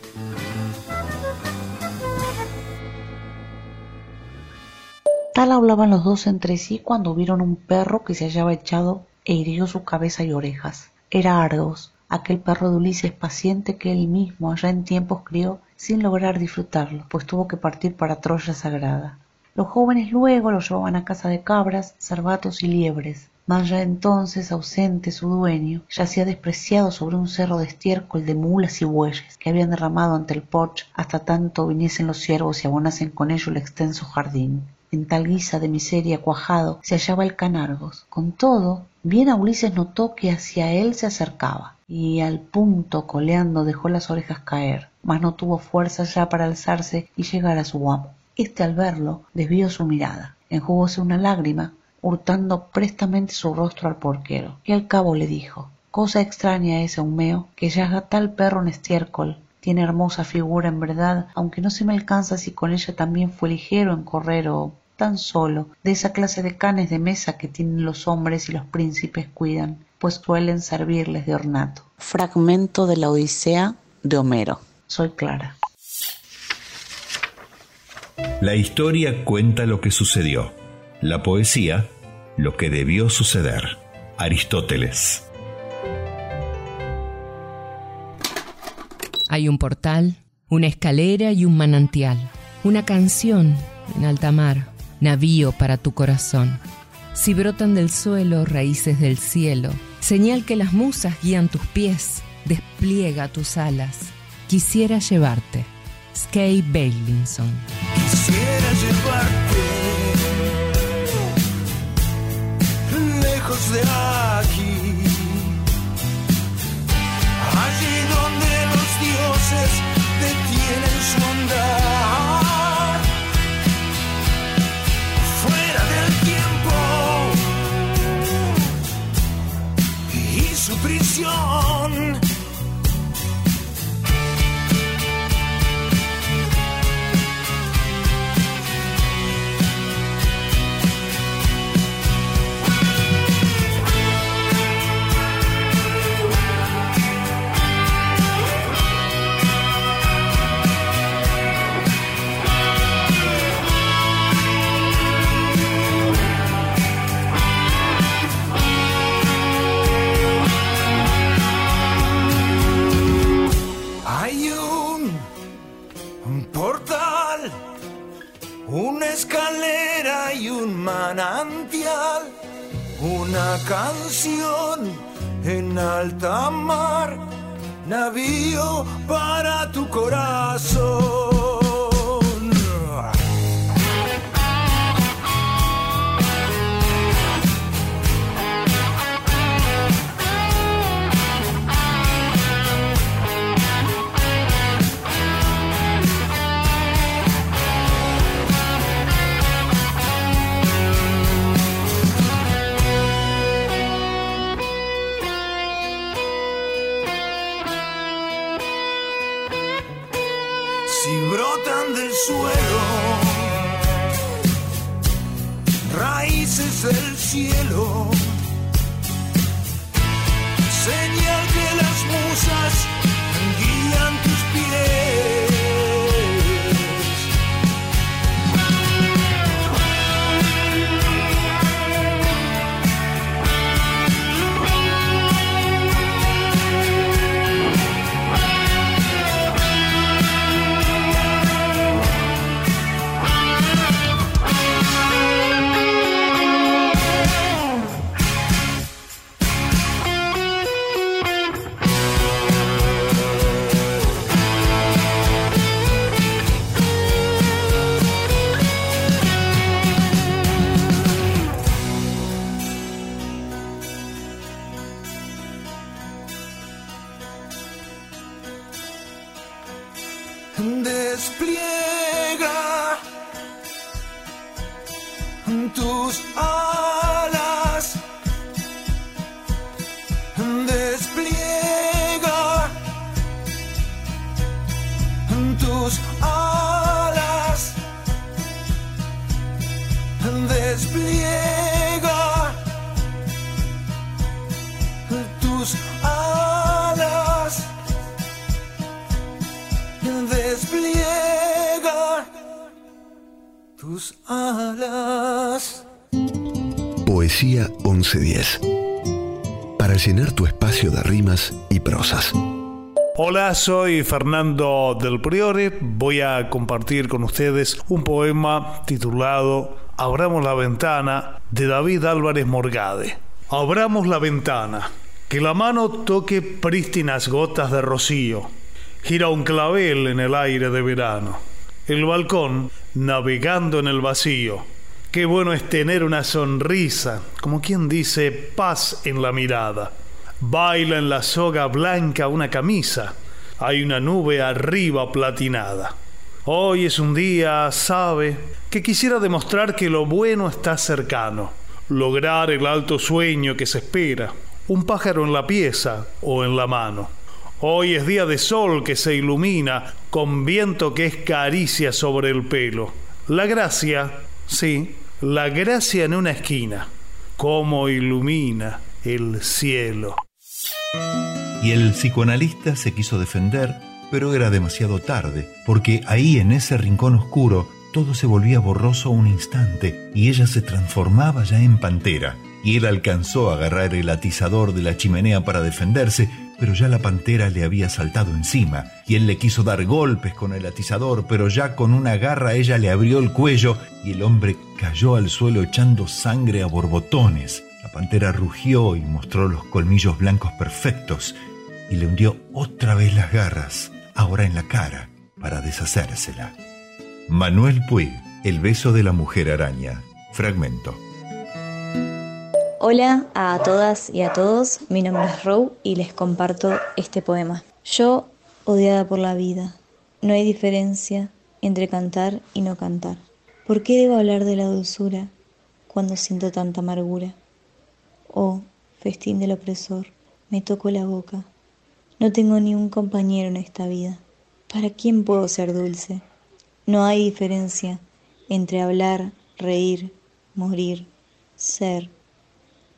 Tal hablaban los dos entre sí cuando vieron un perro que se hallaba echado e hirió su cabeza y orejas. Era Argos, aquel perro de Ulises paciente que él mismo allá en tiempos crió sin lograr disfrutarlo, pues tuvo que partir para Troya sagrada. Los jóvenes luego lo llevaban a casa de cabras, cervatos y liebres, mas ya entonces ausente su dueño, yacía despreciado sobre un cerro de estiércol de mulas y bueyes que habían derramado ante el porche hasta tanto viniesen los ciervos y abonasen con ello el extenso jardín. En tal guisa de miseria cuajado se hallaba el canargos. Con todo, bien a Ulises notó que hacia él se acercaba, y al punto coleando dejó las orejas caer, mas no tuvo fuerza ya para alzarse y llegar a su amo. Este al verlo desvió su mirada, enjugóse una lágrima, hurtando prestamente su rostro al porquero, y al cabo le dijo Cosa extraña es, Eumeo, que yaga tal perro en estiércol, tiene hermosa figura en verdad, aunque no se me alcanza si con ella también fue ligero en correr o tan solo de esa clase de canes de mesa que tienen los hombres y los príncipes cuidan, pues suelen servirles de ornato. Fragmento de la Odisea de Homero. Soy Clara. La historia cuenta lo que sucedió. La poesía, lo que debió suceder. Aristóteles. Hay un portal, una escalera y un manantial. Una canción en alta mar, navío para tu corazón. Si brotan del suelo raíces del cielo, señal que las musas guían tus pies, despliega tus alas. Quisiera llevarte. Skay Bailinson. Quisiera llevarte lejos de aquí, allí donde los dioses detienen su andar, fuera del tiempo y su prisión. Un manantial, una canción en alta mar, navío para tu corazón. Suelo, raíces del cielo, señal que las musas Hola, soy Fernando del Priore. Voy a compartir con ustedes un poema titulado Abramos la ventana de David Álvarez Morgade. Abramos la ventana, que la mano toque prístinas gotas de rocío. Gira un clavel en el aire de verano. El balcón navegando en el vacío. Qué bueno es tener una sonrisa, como quien dice paz en la mirada. Baila en la soga blanca una camisa. Hay una nube arriba platinada. Hoy es un día, sabe, que quisiera demostrar que lo bueno está cercano. Lograr el alto sueño que se espera. Un pájaro en la pieza o en la mano. Hoy es día de sol que se ilumina con viento que es caricia sobre el pelo. La gracia Sí, la gracia en una esquina, cómo ilumina el cielo. Y el psicoanalista se quiso defender, pero era demasiado tarde, porque ahí en ese rincón oscuro todo se volvía borroso un instante y ella se transformaba ya en pantera. Y él alcanzó a agarrar el atizador de la chimenea para defenderse, pero ya la pantera le había saltado encima, y él le quiso dar golpes con el atizador, pero ya con una garra ella le abrió el cuello y el hombre cayó al suelo echando sangre a borbotones. Pantera rugió y mostró los colmillos blancos perfectos, y le hundió otra vez las garras, ahora en la cara, para deshacérsela. Manuel Puig, El beso de la mujer araña. Fragmento. Hola a todas y a todos, mi nombre es Row y les comparto este poema. Yo, odiada por la vida, no hay diferencia entre cantar y no cantar. ¿Por qué debo hablar de la dulzura cuando siento tanta amargura? Oh, festín del opresor, me toco la boca. No tengo ni un compañero en esta vida. ¿Para quién puedo ser dulce? No hay diferencia entre hablar, reír, morir, ser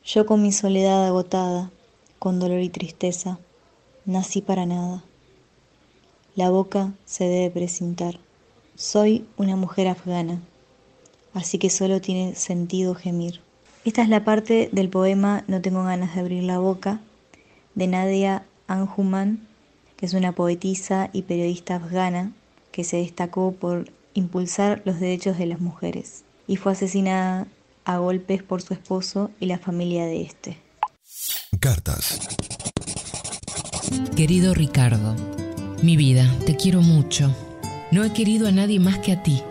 yo con mi soledad agotada, con dolor y tristeza, nací para nada. La boca se debe precintar. Soy una mujer afgana, así que solo tiene sentido gemir. Esta es la parte del poema No tengo ganas de abrir la boca, de Nadia Anjuman, que es una poetisa y periodista afgana que se destacó por impulsar los derechos de las mujeres y fue asesinada a golpes por su esposo y la familia de este. Cartas. Querido Ricardo, mi vida, te quiero mucho. No he querido a nadie más que a ti.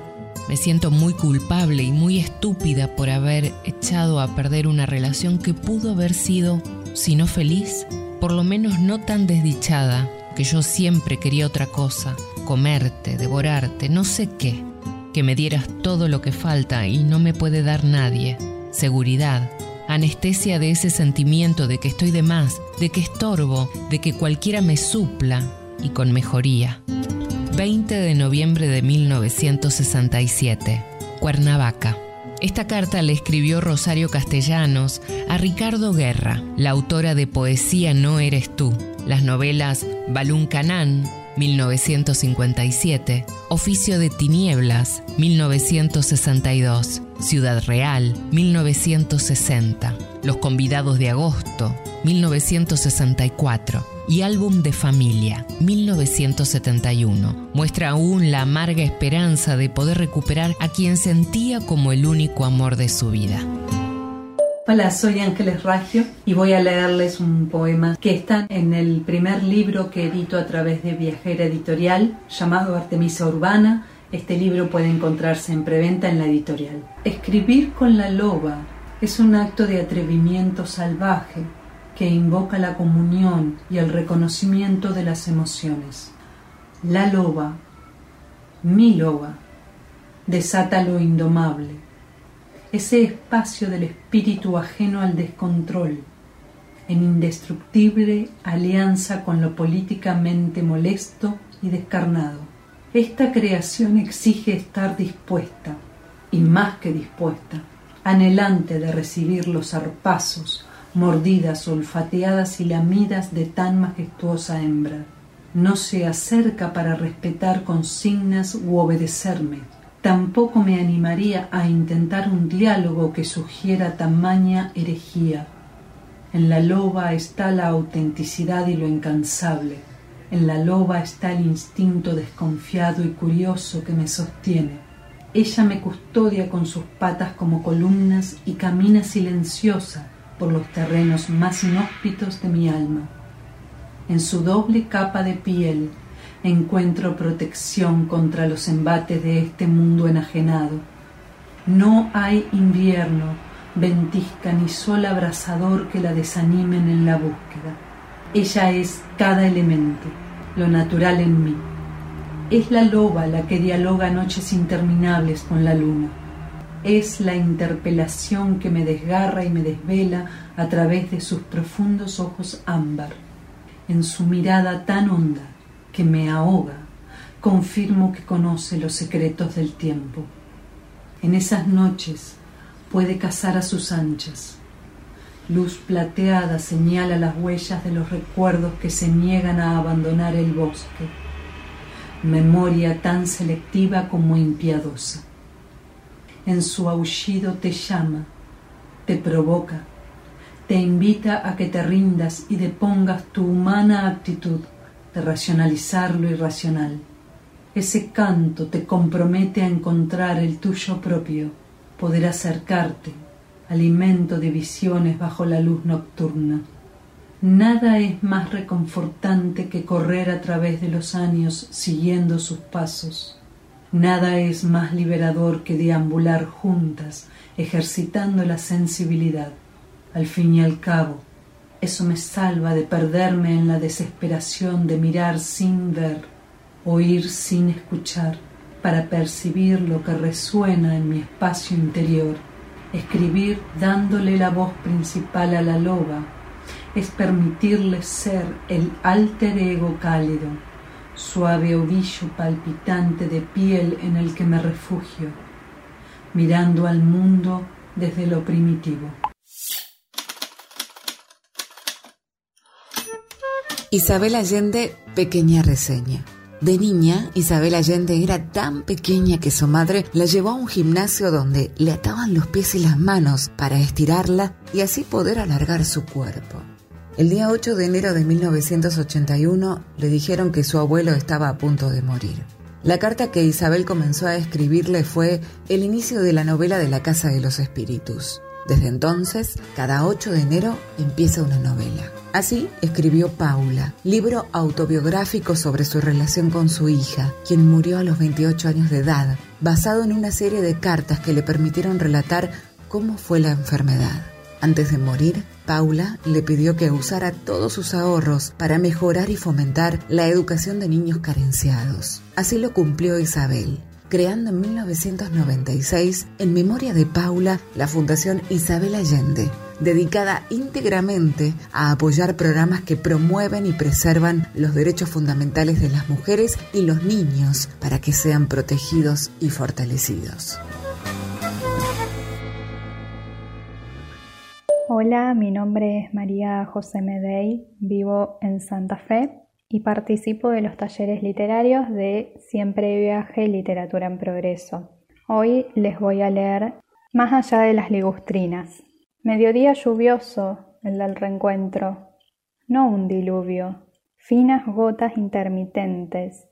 Me siento muy culpable y muy estúpida por haber echado a perder una relación que pudo haber sido, si no feliz, por lo menos no tan desdichada, que yo siempre quería otra cosa, comerte, devorarte, no sé qué que me dieras todo lo que falta y no me puede dar nadie. Seguridad, anestesia de ese sentimiento de que estoy de más, de que estorbo, de que cualquiera me supla y con mejoría. 20 de noviembre de 1967, Cuernavaca. Esta carta le escribió Rosario Castellanos a Ricardo Guerra, la autora de Poesía No Eres Tú, las novelas Balún Canán, 1957, Oficio de Tinieblas, 1962, Ciudad Real, 1960, Los Convidados de Agosto, 1964 y Álbum de Familia, 1971. Muestra aún la amarga esperanza de poder recuperar a quien sentía como el único amor de su vida. Hola, soy Ángeles Raggio y voy a leerles un poema que está en el primer libro que edito a través de Viajera Editorial llamado Artemisa Urbana. Este libro puede encontrarse en preventa en la editorial. Escribir con la loba es un acto de atrevimiento salvaje que invoca la comunión y el reconocimiento de las emociones. La loba, mi loba, desata lo indomable ese espacio del espíritu ajeno al descontrol, en indestructible alianza con lo políticamente molesto y descarnado. Esta creación exige estar dispuesta, y más que dispuesta, anhelante de recibir los arpazos, mordidas, olfateadas y lamidas de tan majestuosa hembra. No se acerca para respetar consignas u obedecerme, Tampoco me animaría a intentar un diálogo que sugiera tamaña herejía. En la loba está la autenticidad y lo incansable. En la loba está el instinto desconfiado y curioso que me sostiene. Ella me custodia con sus patas como columnas y camina silenciosa por los terrenos más inhóspitos de mi alma. En su doble capa de piel encuentro protección contra los embates de este mundo enajenado. No hay invierno, ventisca ni sol abrasador que la desanimen en la búsqueda. Ella es cada elemento, lo natural en mí. Es la loba la que dialoga noches interminables con la luna. Es la interpelación que me desgarra y me desvela a través de sus profundos ojos ámbar. En su mirada tan honda que me ahoga, confirmo que conoce los secretos del tiempo. En esas noches puede cazar a sus anchas. Luz plateada señala las huellas de los recuerdos que se niegan a abandonar el bosque. Memoria tan selectiva como impiadosa. En su aullido te llama, te provoca, te invita a que te rindas y depongas tu humana actitud de racionalizar lo irracional. Ese canto te compromete a encontrar el tuyo propio, poder acercarte, alimento de visiones bajo la luz nocturna. Nada es más reconfortante que correr a través de los años siguiendo sus pasos. Nada es más liberador que deambular juntas, ejercitando la sensibilidad. Al fin y al cabo, eso me salva de perderme en la desesperación de mirar sin ver, oír sin escuchar, para percibir lo que resuena en mi espacio interior. Escribir dándole la voz principal a la loba es permitirle ser el alter ego cálido, suave ovillo palpitante de piel en el que me refugio, mirando al mundo desde lo primitivo. Isabel Allende, pequeña reseña. De niña, Isabel Allende era tan pequeña que su madre la llevó a un gimnasio donde le ataban los pies y las manos para estirarla y así poder alargar su cuerpo. El día 8 de enero de 1981 le dijeron que su abuelo estaba a punto de morir. La carta que Isabel comenzó a escribirle fue el inicio de la novela de la Casa de los Espíritus. Desde entonces, cada 8 de enero empieza una novela. Así escribió Paula, libro autobiográfico sobre su relación con su hija, quien murió a los 28 años de edad, basado en una serie de cartas que le permitieron relatar cómo fue la enfermedad. Antes de morir, Paula le pidió que usara todos sus ahorros para mejorar y fomentar la educación de niños carenciados. Así lo cumplió Isabel creando en 1996, en memoria de Paula, la Fundación Isabel Allende, dedicada íntegramente a apoyar programas que promueven y preservan los derechos fundamentales de las mujeres y los niños para que sean protegidos y fortalecidos. Hola, mi nombre es María José Medey, vivo en Santa Fe y participo de los talleres literarios de Siempre Viaje Literatura en Progreso. Hoy les voy a leer Más allá de las ligustrinas. Mediodía lluvioso, el del reencuentro, no un diluvio, finas gotas intermitentes.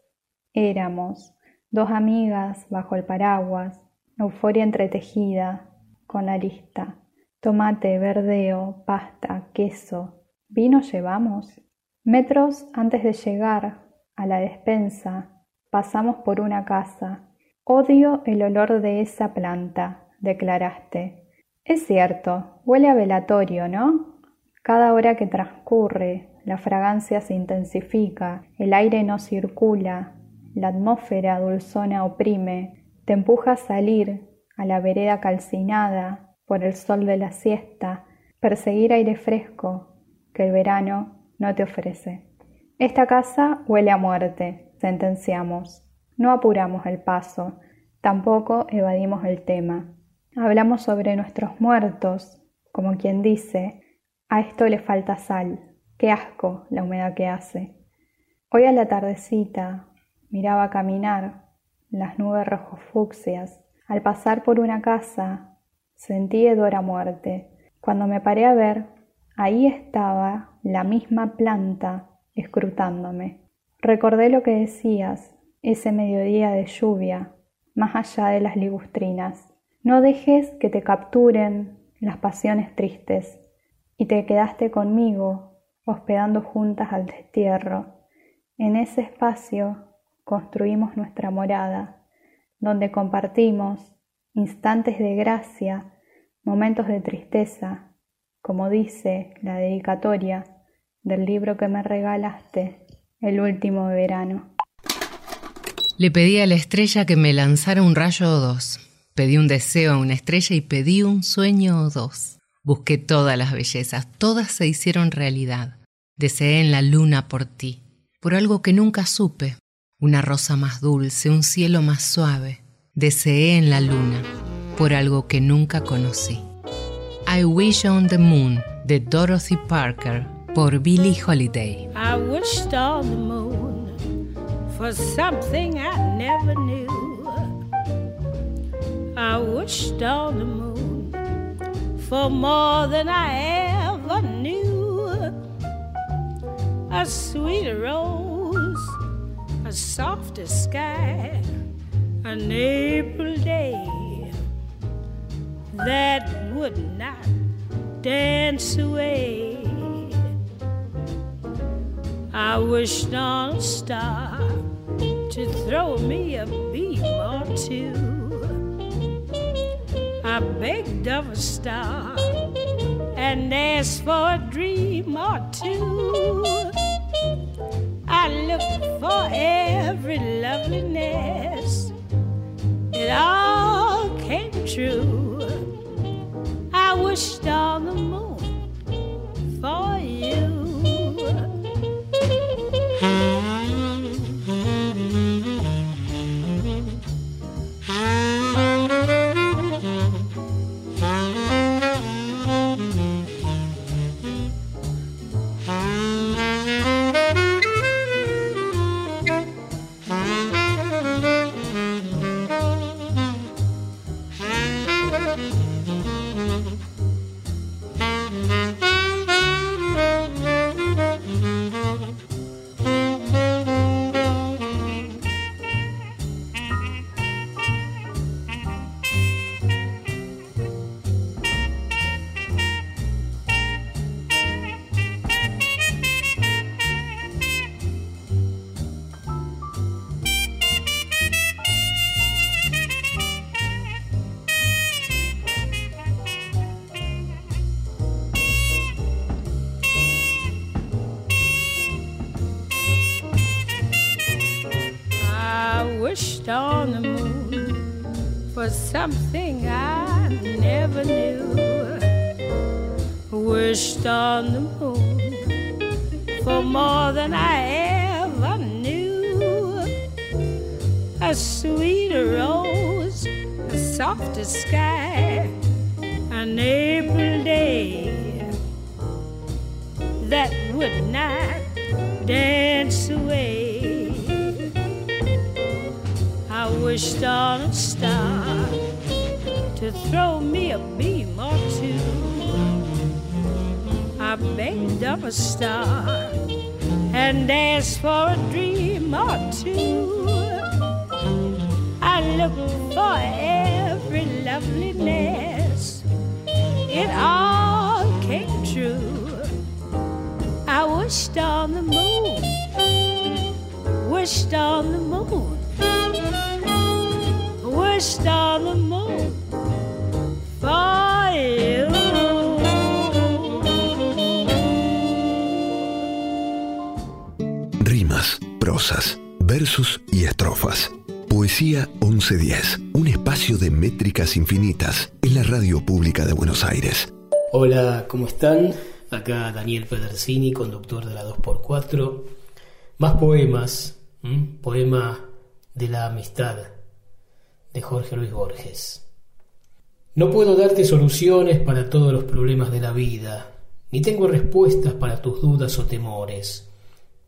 Éramos dos amigas bajo el paraguas, euforia entretejida, con la lista. Tomate, verdeo, pasta, queso. ¿Vino llevamos? Metros antes de llegar a la despensa, pasamos por una casa. Odio el olor de esa planta, declaraste. Es cierto, huele a velatorio, ¿no? Cada hora que transcurre, la fragancia se intensifica, el aire no circula, la atmósfera dulzona oprime, te empuja a salir a la vereda calcinada por el sol de la siesta, perseguir aire fresco, que el verano no te ofrece. Esta casa huele a muerte, sentenciamos. No apuramos el paso, tampoco evadimos el tema. Hablamos sobre nuestros muertos, como quien dice, a esto le falta sal, qué asco la humedad que hace. Hoy a la tardecita miraba caminar las nubes rojo fucsias. Al pasar por una casa sentí hedor a muerte. Cuando me paré a ver, ahí estaba la misma planta escrutándome. Recordé lo que decías ese mediodía de lluvia, más allá de las ligustrinas. No dejes que te capturen las pasiones tristes, y te quedaste conmigo, hospedando juntas al destierro. En ese espacio construimos nuestra morada, donde compartimos instantes de gracia, momentos de tristeza, como dice la dedicatoria del libro que me regalaste el último verano. Le pedí a la estrella que me lanzara un rayo o dos. Pedí un deseo a una estrella y pedí un sueño o dos. Busqué todas las bellezas, todas se hicieron realidad. Deseé en la luna por ti, por algo que nunca supe, una rosa más dulce, un cielo más suave. Deseé en la luna por algo que nunca conocí. I Wish on the Moon de Dorothy Parker por Billie Holiday. I wished on the moon for something I never knew. I wished on the moon for more than I ever knew. A sweeter rose, a softer sky, an April day that would not dance away. I wished on a star to throw me a beam or two. I begged of a star and asked for a dream or two. I looked for every loveliness, it all came true. I wished on the moon for you. De Buenos Aires. Hola, ¿cómo están? Acá Daniel Pedersini, conductor de la 2x4. Más poemas, poema de la amistad de Jorge Luis Borges. No puedo darte soluciones para todos los problemas de la vida, ni tengo respuestas para tus dudas o temores,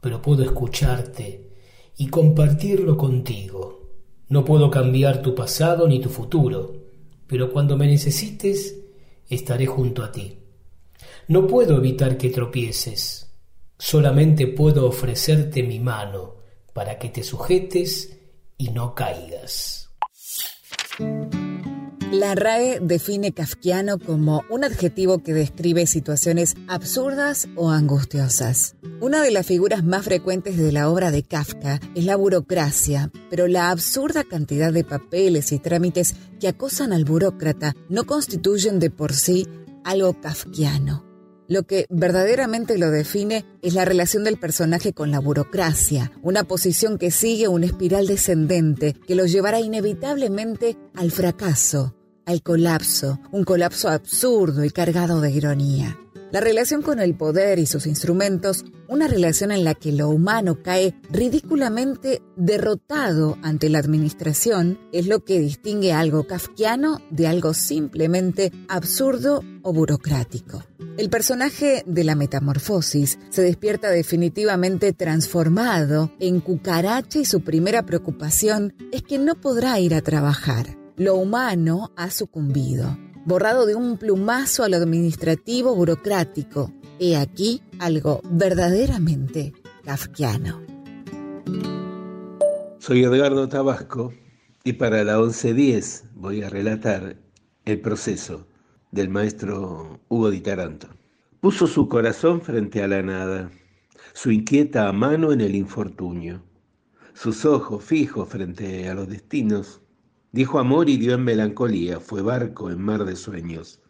pero puedo escucharte y compartirlo contigo. No puedo cambiar tu pasado ni tu futuro, pero cuando me necesites, estaré junto a ti. No puedo evitar que tropieces, solamente puedo ofrecerte mi mano para que te sujetes y no caigas. La RAE define kafkiano como un adjetivo que describe situaciones absurdas o angustiosas. Una de las figuras más frecuentes de la obra de Kafka es la burocracia, pero la absurda cantidad de papeles y trámites que acosan al burócrata no constituyen de por sí algo kafkiano. Lo que verdaderamente lo define es la relación del personaje con la burocracia, una posición que sigue una espiral descendente que lo llevará inevitablemente al fracaso, al colapso, un colapso absurdo y cargado de ironía. La relación con el poder y sus instrumentos, una relación en la que lo humano cae ridículamente derrotado ante la administración, es lo que distingue algo kafkiano de algo simplemente absurdo o burocrático. El personaje de la metamorfosis se despierta definitivamente transformado en cucaracha y su primera preocupación es que no podrá ir a trabajar. Lo humano ha sucumbido borrado de un plumazo a lo administrativo burocrático. He aquí algo verdaderamente kafkiano. Soy Edgardo Tabasco y para la 1110 voy a relatar el proceso del maestro Hugo Di Taranto. Puso su corazón frente a la nada, su inquieta mano en el infortunio, sus ojos fijos frente a los destinos Dijo amor y dio en melancolía, fue barco en mar de sueños.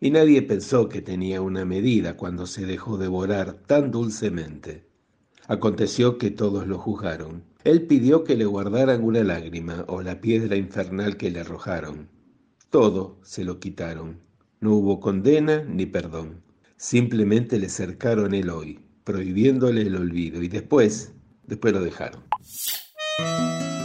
Y nadie pensó que tenía una medida cuando se dejó devorar tan dulcemente. Aconteció que todos lo juzgaron. Él pidió que le guardaran una lágrima o la piedra infernal que le arrojaron. Todo se lo quitaron. No hubo condena ni perdón. Simplemente le cercaron el hoy, prohibiéndole el olvido, y después, después lo dejaron.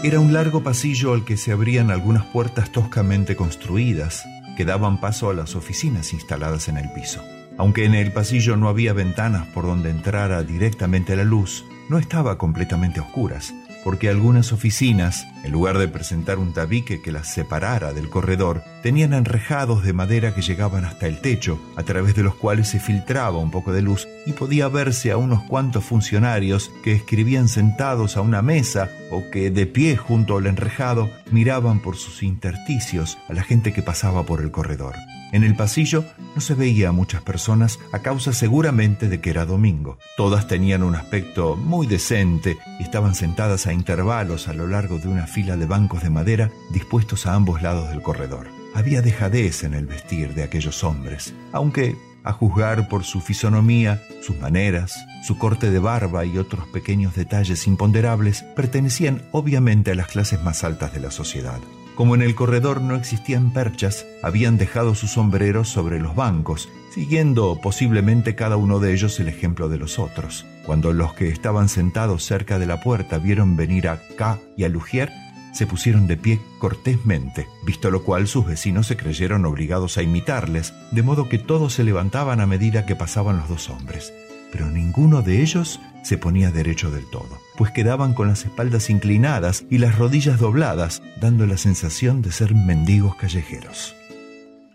Era un largo pasillo al que se abrían algunas puertas toscamente construidas que daban paso a las oficinas instaladas en el piso. Aunque en el pasillo no había ventanas por donde entrara directamente la luz, no estaba completamente oscuras porque algunas oficinas, en lugar de presentar un tabique que las separara del corredor, tenían enrejados de madera que llegaban hasta el techo, a través de los cuales se filtraba un poco de luz y podía verse a unos cuantos funcionarios que escribían sentados a una mesa o que de pie junto al enrejado miraban por sus intersticios a la gente que pasaba por el corredor. En el pasillo no se veía a muchas personas a causa seguramente de que era domingo. Todas tenían un aspecto muy decente y estaban sentadas a intervalos a lo largo de una fila de bancos de madera dispuestos a ambos lados del corredor. Había dejadez en el vestir de aquellos hombres, aunque, a juzgar por su fisonomía, sus maneras, su corte de barba y otros pequeños detalles imponderables, pertenecían obviamente a las clases más altas de la sociedad. Como en el corredor no existían perchas, habían dejado sus sombreros sobre los bancos, siguiendo posiblemente cada uno de ellos el ejemplo de los otros. Cuando los que estaban sentados cerca de la puerta vieron venir a K y a Lugier, se pusieron de pie cortésmente, visto lo cual sus vecinos se creyeron obligados a imitarles, de modo que todos se levantaban a medida que pasaban los dos hombres. Pero ninguno de ellos se ponía derecho del todo, pues quedaban con las espaldas inclinadas y las rodillas dobladas, dando la sensación de ser mendigos callejeros.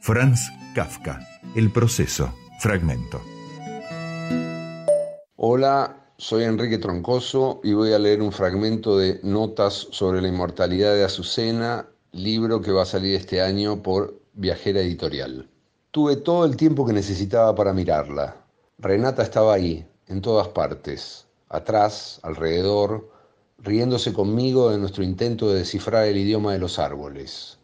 Franz Kafka, El proceso, fragmento. Hola, soy Enrique Troncoso y voy a leer un fragmento de Notas sobre la inmortalidad de Azucena, libro que va a salir este año por Viajera Editorial. Tuve todo el tiempo que necesitaba para mirarla. Renata estaba ahí, en todas partes, atrás, alrededor, riéndose conmigo de nuestro intento de descifrar el idioma de los árboles.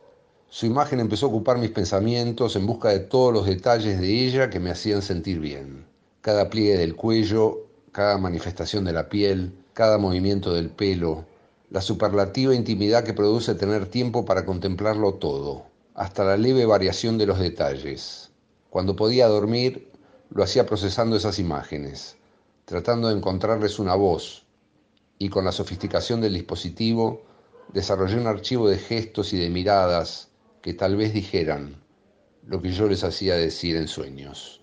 Su imagen empezó a ocupar mis pensamientos en busca de todos los detalles de ella que me hacían sentir bien. Cada pliegue del cuello, cada manifestación de la piel, cada movimiento del pelo, la superlativa intimidad que produce tener tiempo para contemplarlo todo, hasta la leve variación de los detalles. Cuando podía dormir, lo hacía procesando esas imágenes tratando de encontrarles una voz, y con la sofisticación del dispositivo desarrollé un archivo de gestos y de miradas que tal vez dijeran lo que yo les hacía decir en sueños.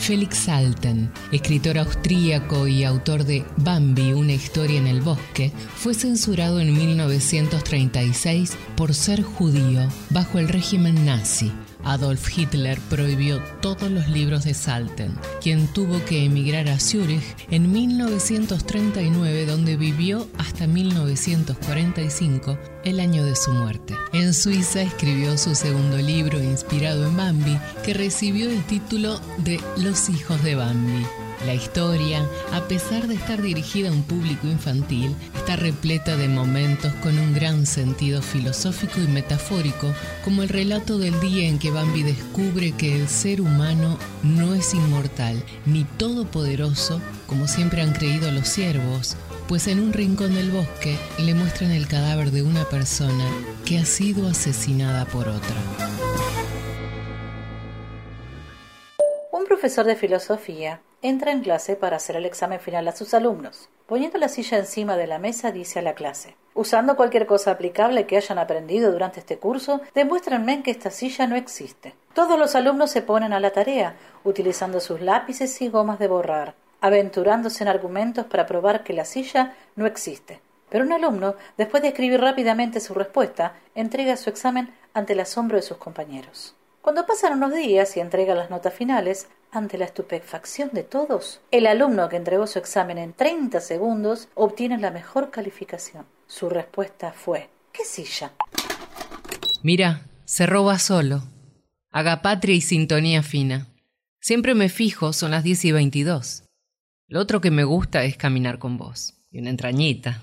Felix Salten, escritor austríaco y autor de Bambi, una historia en el bosque, fue censurado en 1936 por ser judío bajo el régimen nazi. Adolf Hitler prohibió todos los libros de Salten, quien tuvo que emigrar a Zúrich en 1939, donde vivió hasta 1945, el año de su muerte. En Suiza escribió su segundo libro inspirado en Bambi, que recibió el título de Los hijos de Bambi. La historia, a pesar de estar dirigida a un público infantil, está repleta de momentos con un gran sentido filosófico y metafórico, como el relato del día en que Bambi descubre que el ser humano no es inmortal ni todopoderoso, como siempre han creído los siervos, pues en un rincón del bosque le muestran el cadáver de una persona que ha sido asesinada por otra. Un profesor de filosofía entra en clase para hacer el examen final a sus alumnos. Poniendo la silla encima de la mesa, dice a la clase: Usando cualquier cosa aplicable que hayan aprendido durante este curso, demuéstrenme que esta silla no existe. Todos los alumnos se ponen a la tarea, utilizando sus lápices y gomas de borrar, aventurándose en argumentos para probar que la silla no existe. Pero un alumno, después de escribir rápidamente su respuesta, entrega su examen ante el asombro de sus compañeros. Cuando pasan unos días y entrega las notas finales, ante la estupefacción de todos, el alumno que entregó su examen en 30 segundos obtiene la mejor calificación. Su respuesta fue, ¿qué silla? Mira, se roba solo. Haga patria y sintonía fina. Siempre me fijo, son las 10 y 22. Lo otro que me gusta es caminar con vos. Y una entrañita.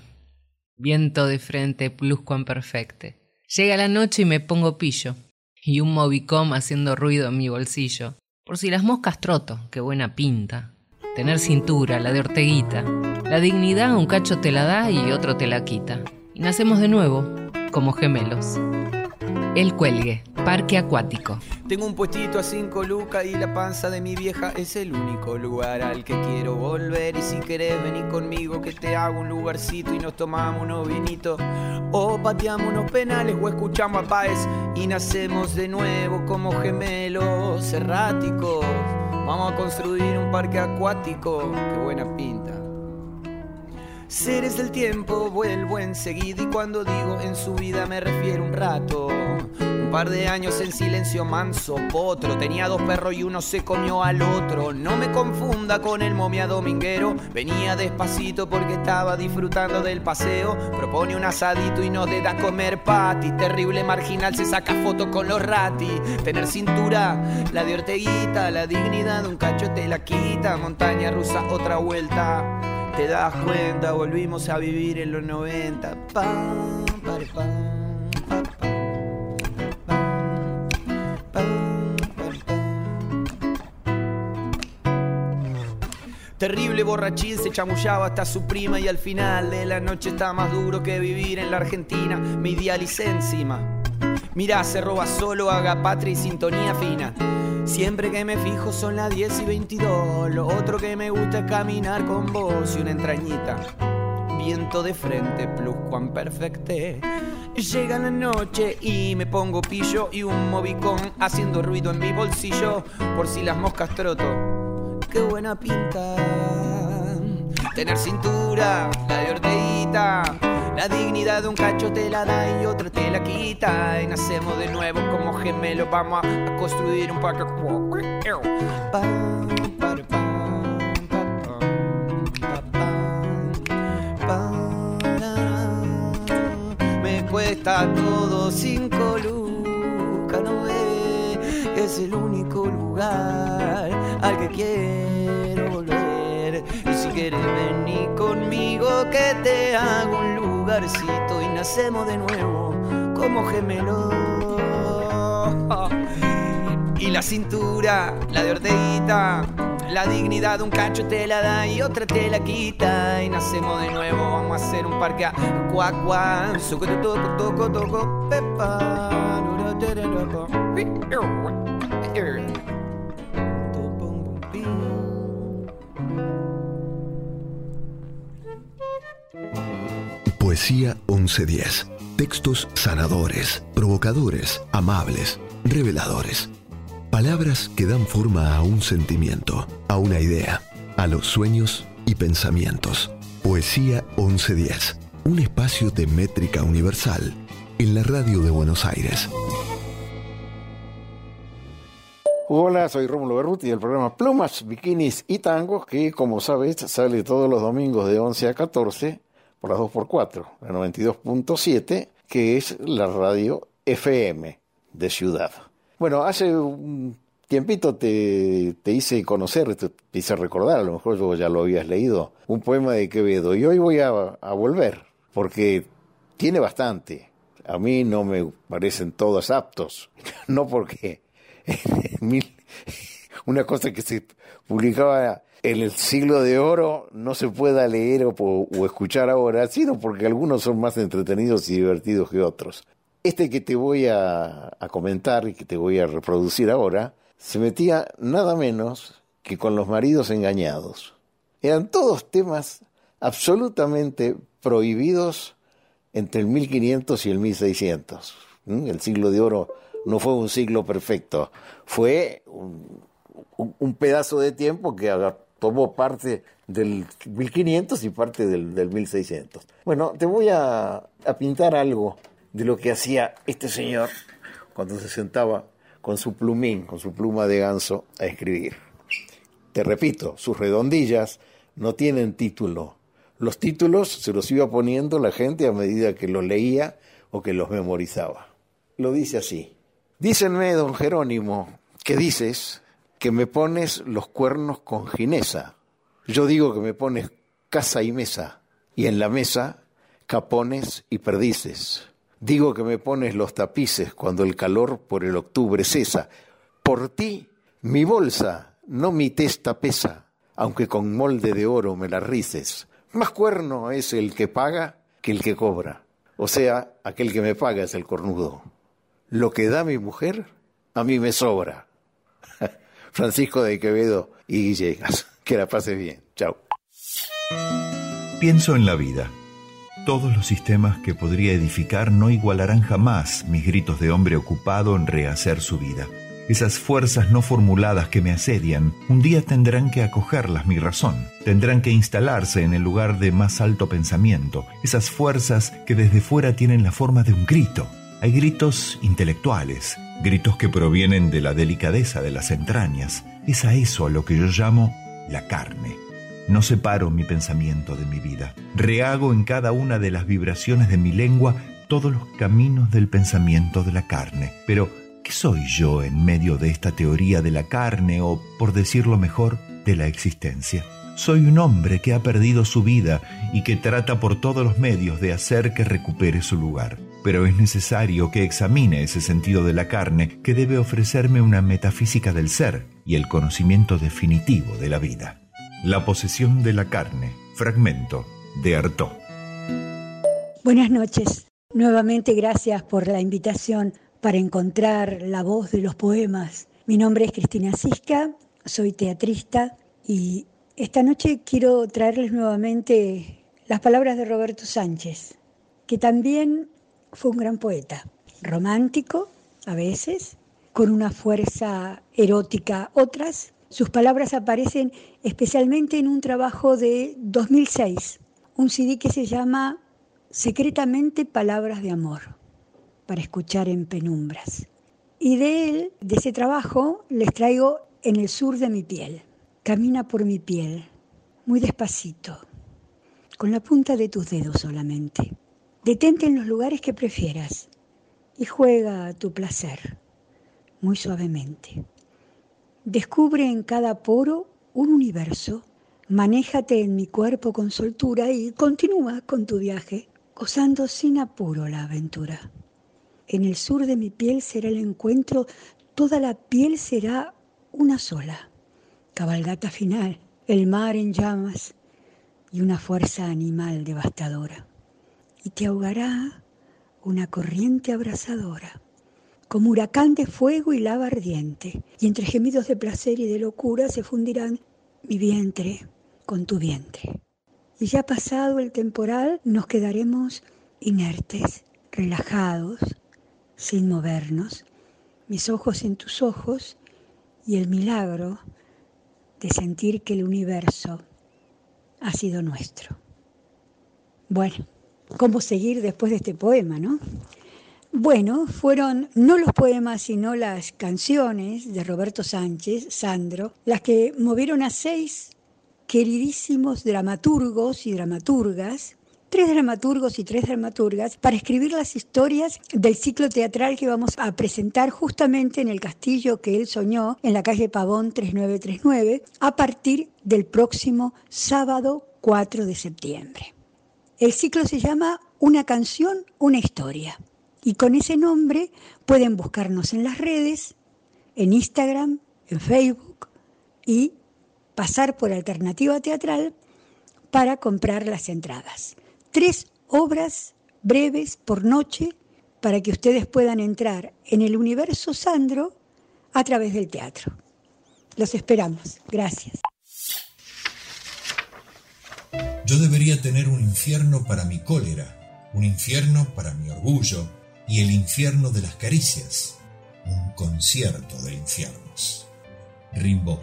Viento de frente, perfecte. Llega la noche y me pongo pillo y un Movicom haciendo ruido en mi bolsillo. Por si las moscas troto, qué buena pinta. Tener cintura, la de Orteguita. La dignidad un cacho te la da y otro te la quita. Y nacemos de nuevo, como gemelos. El Cuelgue, Parque Acuático. Tengo un puestito a cinco lucas y la panza de mi vieja es el único lugar al que quiero volver. Y si querés venir conmigo que te hago un lugarcito y nos tomamos unos vinitos. O pateamos unos penales o escuchamos a Páez y nacemos de nuevo como gemelos erráticos. Vamos a construir un parque acuático. Qué buena pinta. Seres del tiempo vuelvo enseguida y cuando digo en su vida me refiero un rato. Un par de años en silencio manso, potro. Tenía dos perros y uno se comió al otro. No me confunda con el momia dominguero. Venía despacito porque estaba disfrutando del paseo. Propone un asadito y no le da comer pati. Terrible marginal se saca foto con los rati. Tener cintura, la de Orteguita. La dignidad de un cacho te la quita. Montaña rusa, otra vuelta. Te das cuenta, volvimos a vivir en los 90. Pam, pare, pam, pam, pam, Terrible borrachín se chamullaba hasta su prima y al final de la noche está más duro que vivir en la Argentina. Me idealicé encima. Mirá, se roba solo, haga patria y sintonía fina. Siempre que me fijo son las 10 y 22. Lo otro que me gusta es caminar con vos y una entrañita. Viento de frente, plus cuan perfecte. Llega la noche y me pongo pillo y un movicón haciendo ruido en mi bolsillo por si las moscas troto. Qué buena pinta. Tener cintura, la de la dignidad de un cacho te la da y otra te la quita. Y nacemos de nuevo como gemelos. Vamos a, construir un parque. Me cuesta todo cinco lucas, no ve. Es el único lugar al que quiero volver. Y si quieres venir conmigo, que te hago un lugar y nacemos de nuevo como gemelos. Y la cintura, la de Orteguita, la dignidad de un cacho te la da y otra te la quita. Y nacemos de nuevo, vamos a hacer un parque a cuac cuac, toco toco toco pepa. Poesía 1110. Textos sanadores, provocadores, amables, reveladores. Palabras que dan forma a un sentimiento, a una idea, a los sueños y pensamientos. Poesía 1110. Un espacio de métrica universal en la radio de Buenos Aires. Hola, soy Rómulo Berruti del programa Plumas, Bikinis y Tangos, que como sabes sale todos los domingos de 11 a 14 por las 2x4, la 92.7, que es la radio FM de Ciudad. Bueno, hace un tiempito te, te hice conocer, te, hice recordar, a lo mejor yo ya lo habías leído, un poema de Quevedo, y hoy voy a, a volver, porque tiene bastante. A mí no me parecen todos aptos, no porque una cosa que se publicaba en el siglo de oro no se pueda leer o, escuchar ahora, sino porque algunos son más entretenidos y divertidos que otros. Este que te voy a, comentar y que te voy a reproducir ahora, se metía nada menos que con los maridos engañados. Eran todos temas absolutamente prohibidos entre el 1500 y el 1600. ¿Mm? El siglo de oro no fue un siglo perfecto, fue un, un pedazo de tiempo que tomó parte del 1500 y parte del, del 1600. Bueno, te voy a, a pintar algo de lo que hacía este señor cuando se sentaba con su plumín, con su pluma de ganso a escribir. Te repito, sus redondillas no tienen título. Los títulos se los iba poniendo la gente a medida que los leía o que los memorizaba. Lo dice así. Dícenme, don Jerónimo, ¿qué dices? Que me pones los cuernos con ginesa. Yo digo que me pones casa y mesa, y en la mesa capones y perdices. Digo que me pones los tapices cuando el calor por el octubre cesa. Por ti, mi bolsa, no mi testa pesa, aunque con molde de oro me la rices. Más cuerno es el que paga que el que cobra. O sea, aquel que me paga es el cornudo. Lo que da mi mujer, a mí me sobra. Francisco de Quevedo y Guillegas. Que la pases bien. Chao. Pienso en la vida. Todos los sistemas que podría edificar no igualarán jamás mis gritos de hombre ocupado en rehacer su vida. Esas fuerzas no formuladas que me asedian, un día tendrán que acogerlas mi razón, tendrán que instalarse en el lugar de más alto pensamiento, esas fuerzas que desde fuera tienen la forma de un grito. Hay gritos intelectuales, gritos que provienen de la delicadeza de las entrañas. Es a eso a lo que yo llamo la carne. No separo mi pensamiento de mi vida. Rehago en cada una de las vibraciones de mi lengua todos los caminos del pensamiento de la carne. Pero, ¿qué soy yo en medio de esta teoría de la carne o, por decirlo mejor, de la existencia? Soy un hombre que ha perdido su vida y que trata por todos los medios de hacer que recupere su lugar. Pero es necesario que examine ese sentido de la carne que debe ofrecerme una metafísica del ser y el conocimiento definitivo de la vida. La posesión de la carne, fragmento de Artaud. Buenas noches. Nuevamente gracias por la invitación para encontrar la voz de los poemas. Mi nombre es Cristina Cisca, soy teatrista y esta noche quiero traerles nuevamente las palabras de Roberto Sánchez, que también fue un gran poeta, romántico a veces, con una fuerza erótica otras. Sus palabras aparecen especialmente en un trabajo de 2006, un CD que se llama Secretamente Palabras de Amor, para escuchar en penumbras. Y de él, de ese trabajo, les traigo En el sur de mi piel. Camina por mi piel, muy despacito, con la punta de tus dedos solamente. Detente en los lugares que prefieras y juega a tu placer, muy suavemente. Descubre en cada poro un universo, manéjate en mi cuerpo con soltura y continúa con tu viaje, gozando sin apuro la aventura. En el sur de mi piel será el encuentro, toda la piel será una sola. Cabalgata final, el mar en llamas y una fuerza animal devastadora. Y te ahogará una corriente abrasadora, como huracán de fuego y lava ardiente, y entre gemidos de placer y de locura se fundirán mi vientre con tu vientre. Y ya pasado el temporal nos quedaremos inertes, relajados, sin movernos, mis ojos en tus ojos y el milagro de sentir que el universo ha sido nuestro. Bueno, ¿cómo seguir después de este poema, no? Bueno, fueron no los poemas, sino las canciones de Roberto Sánchez, Sandro, las que movieron a seis queridísimos dramaturgos y dramaturgas, tres dramaturgos y tres dramaturgas, para escribir las historias del ciclo teatral que vamos a presentar justamente en el castillo que él soñó, en la calle Pavón 3939, a partir del próximo sábado 4 de septiembre. El ciclo se llama Una canción, una historia. Y con ese nombre pueden buscarnos en las redes, en Instagram, en Facebook y pasar por Alternativa Teatral para comprar las entradas. Tres obras breves por noche para que ustedes puedan entrar en el universo Sandro a través del teatro. Los esperamos. Gracias. Yo debería tener un infierno para mi cólera, un infierno para mi orgullo y el infierno de las caricias, un concierto de infiernos. Rimbaud.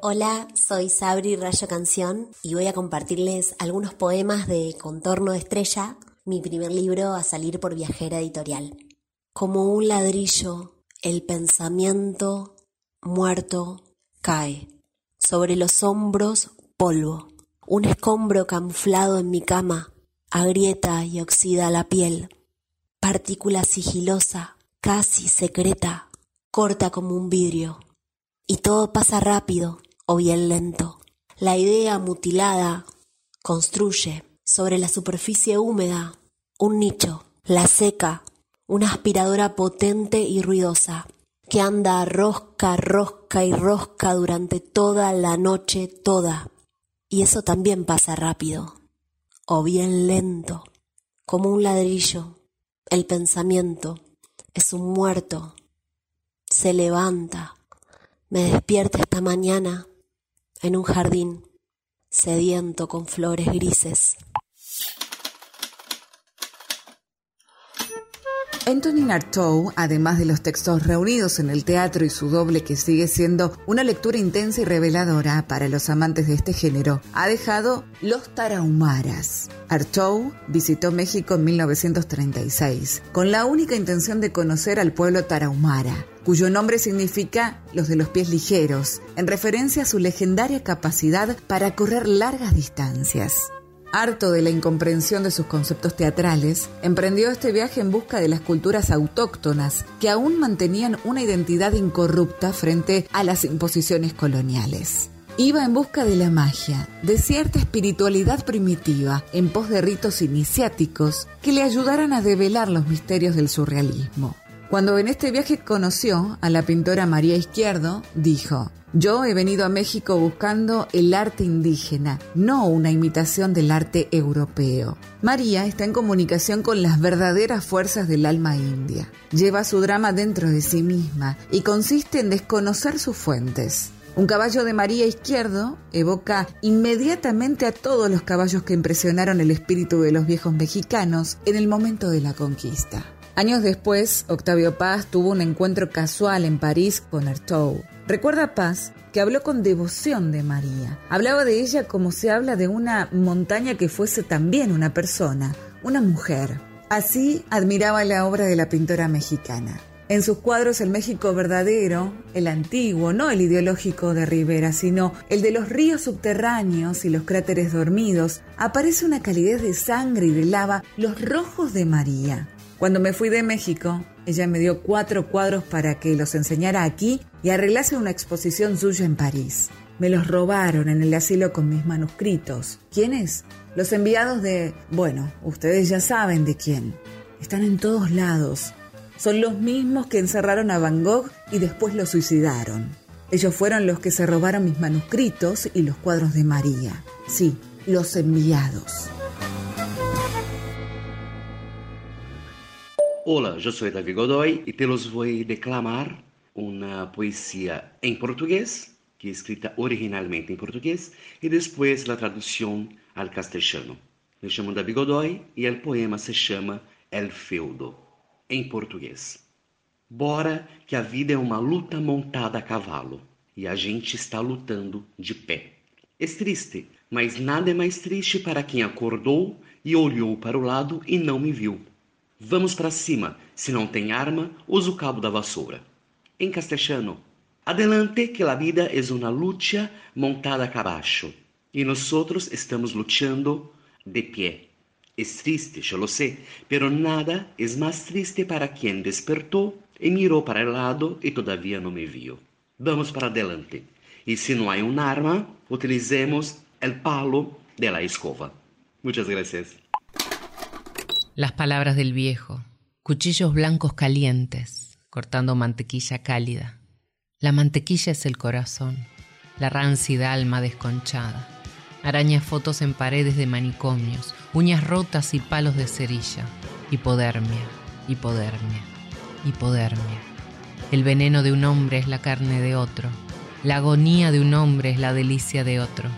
Hola, soy Sabri Rayo Canción y voy a compartirles algunos poemas de Contorno de Estrella, mi primer libro a salir por Viajera Editorial. Como un ladrillo, el pensamiento muerto cae. Sobre los hombros, polvo. Un escombro camuflado en mi cama agrieta y oxida la piel. Partícula sigilosa, casi secreta, corta como un vidrio. Y todo pasa rápido o bien lento. La idea mutilada construye sobre la superficie húmeda un nicho, la seca, una aspiradora potente y ruidosa, que anda rosca, rosca y rosca durante toda la noche toda. Y eso también pasa rápido, o bien lento, como un ladrillo. El pensamiento es un muerto, se levanta, me despierta esta mañana en un jardín sediento con flores grises. Anthony Artaud, además de los textos reunidos en el teatro y su doble que sigue siendo una lectura intensa y reveladora para los amantes de este género, ha dejado Los Tarahumaras. Artaud visitó México en 1936 con la única intención de conocer al pueblo tarahumara, cuyo nombre significa los de los pies ligeros, en referencia a su legendaria capacidad para correr largas distancias. Harto de la incomprensión de sus conceptos teatrales, emprendió este viaje en busca de las culturas autóctonas que aún mantenían una identidad incorrupta frente a las imposiciones coloniales. Iba en busca de la magia, de cierta espiritualidad primitiva, en pos de ritos iniciáticos que le ayudaran a develar los misterios del surrealismo. Cuando en este viaje conoció a la pintora María Izquierdo, dijo, yo he venido a México buscando el arte indígena, no una imitación del arte europeo. María está en comunicación con las verdaderas fuerzas del alma india. Lleva su drama dentro de sí misma y consiste en desconocer sus fuentes. Un caballo de María Izquierdo evoca inmediatamente a todos los caballos que impresionaron el espíritu de los viejos mexicanos en el momento de la conquista. Años después, Octavio Paz tuvo un encuentro casual en París con Artaud. Recuerda Paz que habló con devoción de María. Hablaba de ella como se habla de una montaña que fuese también una persona, una mujer. Así admiraba la obra de la pintora mexicana. En sus cuadros el México verdadero, el antiguo, no el ideológico de Rivera, sino el de los ríos subterráneos y los cráteres dormidos, aparece una calidez de sangre y de lava, los rojos de María. Cuando me fui de México, ella me dio cuatro cuadros para que los enseñara aquí y arreglase una exposición suya en París. Me los robaron en el asilo con mis manuscritos. ¿Quiénes? Los enviados de... Bueno, ustedes ya saben de quién. Están en todos lados. Son los mismos que encerraron a Van Gogh y después lo suicidaron. Ellos fueron los que se robaron mis manuscritos y los cuadros de María. Sí, los enviados. Hola, yo soy David Godoy y te los voy a declamar una poesía en portugués, que es escrita originalmente en portugués, y después la traducción al castellano. Me llamo David Godoy y el poema se llama El Feudo, em português. Bora que a vida é uma luta montada a cavalo e a gente está lutando de pé. É triste, mas nada é mais triste para quem acordou e olhou para o lado e não me viu. Vamos para cima. Se não tem arma, usa o cabo da vassoura. Em castelhano, adelante que a vida é uma luta montada a abaixo. E nós outros estamos lutando de pé. É triste, eu lo sé, pero nada é mais triste para quem despertou e mirou para o lado e todavia não me viu. Vamos para adelante. E se não há uma arma, utilizemos o palo de la escova. Muchas gracias. Las palabras del viejo, cuchillos blancos calientes, cortando mantequilla cálida. La mantequilla es el corazón, la rancida alma desconchada. Araña fotos en paredes de manicomios, uñas rotas y palos de cerilla. Hipodermia, hipodermia, hipodermia. El veneno de un hombre es la carne de otro. La agonía de un hombre es la delicia de otro.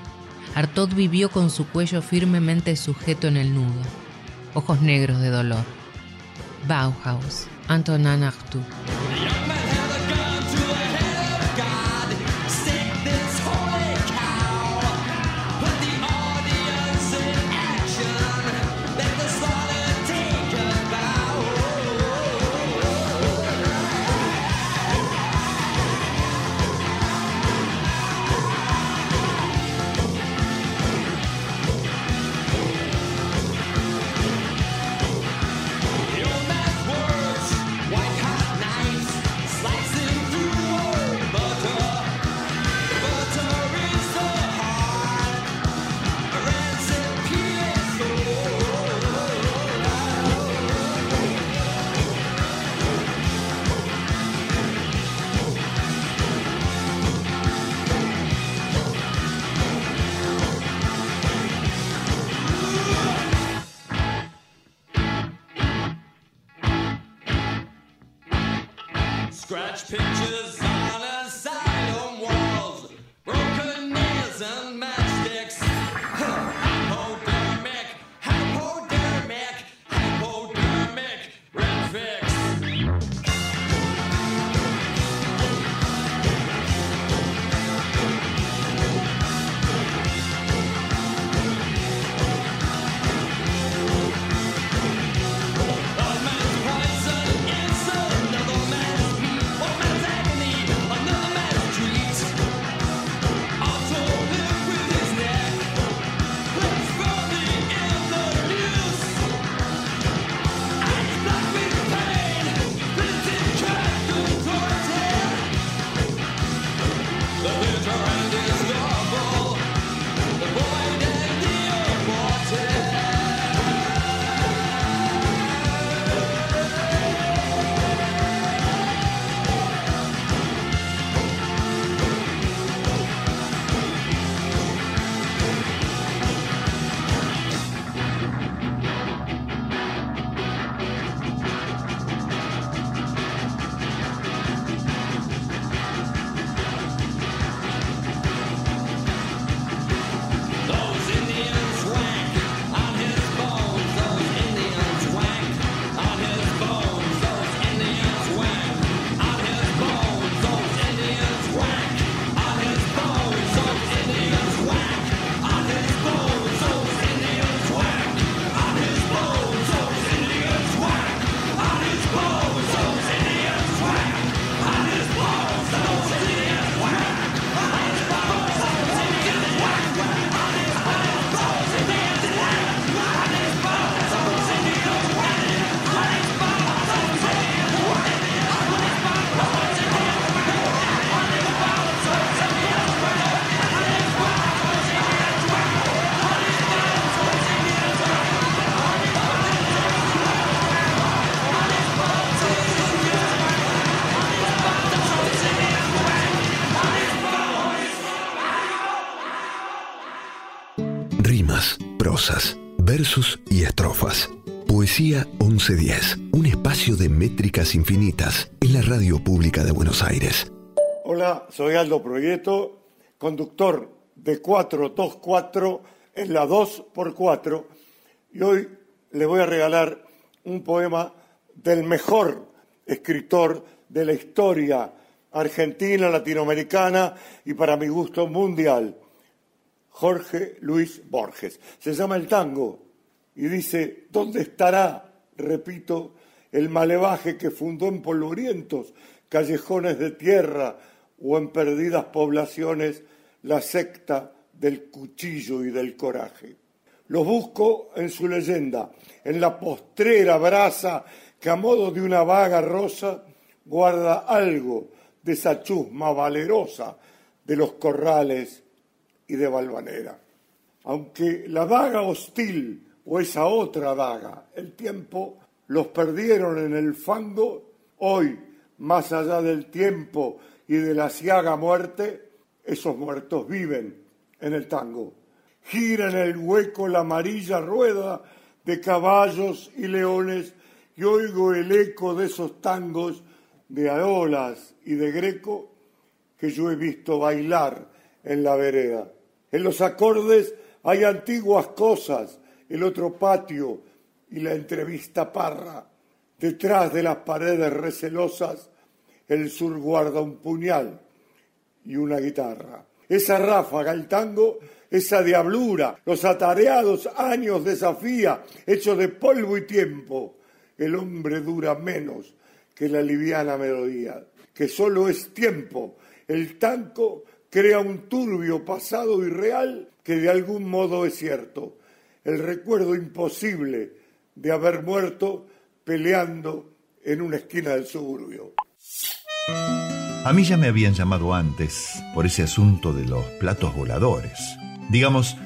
Artaud vivió con su cuello firmemente sujeto en el nudo, ojos negros de dolor. Bauhaus, Antonin Artaud. Versos y estrofas. Poesía 1110, un espacio de métricas infinitas en la radio pública de Buenos Aires. Hola, soy Aldo Proyecto, conductor de 424 en la 2x4 y hoy les voy a regalar un poema del mejor escritor de la historia argentina, latinoamericana y para mi gusto mundial, Jorge Luis Borges. Se llama El Tango y dice, ¿dónde estará, repito, el malevaje que fundó en polvorientos callejones de tierra o en perdidas poblaciones la secta del cuchillo y del coraje? Los busco en su leyenda, en la postrera brasa que a modo de una vaga rosa guarda algo de esa chusma valerosa de los corrales y de Valvanera. Aunque la daga hostil o esa otra daga, el tiempo, los perdieron en el fango, hoy, más allá del tiempo y de la ciaga muerte, esos muertos viven en el tango. Gira en el hueco la amarilla rueda de caballos y leones y oigo el eco de esos tangos de Aolas y de Greco que yo he visto bailar en la vereda. En los acordes hay antiguas cosas, el otro patio y la entrevista parra. Detrás de las paredes recelosas, el sur guarda un puñal y una guitarra. Esa ráfaga, el tango, esa diablura, los atareados años desafía, hechos de polvo y tiempo. El hombre dura menos que la liviana melodía, que solo es tiempo. El tango crea un turbio pasado irreal que de algún modo es cierto. El recuerdo imposible de haber muerto peleando en una esquina del suburbio. A mí ya me habían llamado antes por ese asunto de los platos voladores. Digamos,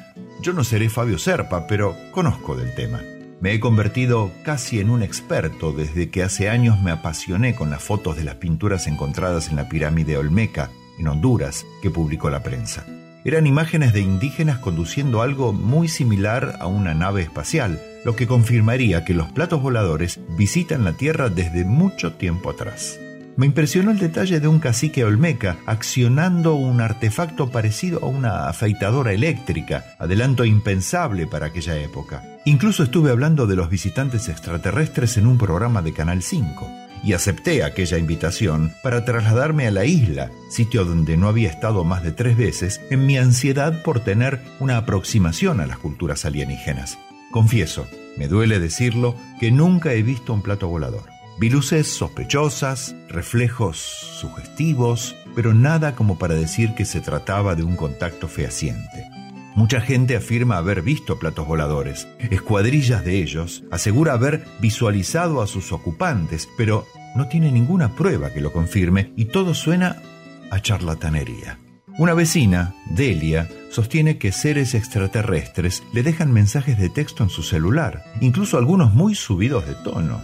yo no seré Fabio Serpa, pero conozco del tema. Me he convertido casi en un experto desde que hace años me apasioné con las fotos de las pinturas encontradas en la pirámide Olmeca, Honduras, que publicó la prensa. Eran imágenes de indígenas conduciendo algo muy similar a una nave espacial, lo que confirmaría que los platos voladores visitan la Tierra desde mucho tiempo atrás. Me impresionó el detalle de un cacique olmeca accionando un artefacto parecido a una afeitadora eléctrica, adelanto impensable para aquella época. Incluso estuve hablando de los visitantes extraterrestres en un programa de Canal 5 y acepté aquella invitación para trasladarme a la isla, sitio donde no había estado más de tres veces, en mi ansiedad por tener una aproximación a las culturas alienígenas. Confieso, me duele decirlo, que nunca he visto un plato volador. Vi luces sospechosas, reflejos sugestivos, pero nada como para decir que se trataba de un contacto fehaciente. Mucha gente afirma haber visto platos voladores. Escuadrillas de ellos asegura haber visualizado a sus ocupantes, pero no tiene ninguna prueba que lo confirme y todo suena a charlatanería. Una vecina, Delia, sostiene que seres extraterrestres le dejan mensajes de texto en su celular, incluso algunos muy subidos de tono.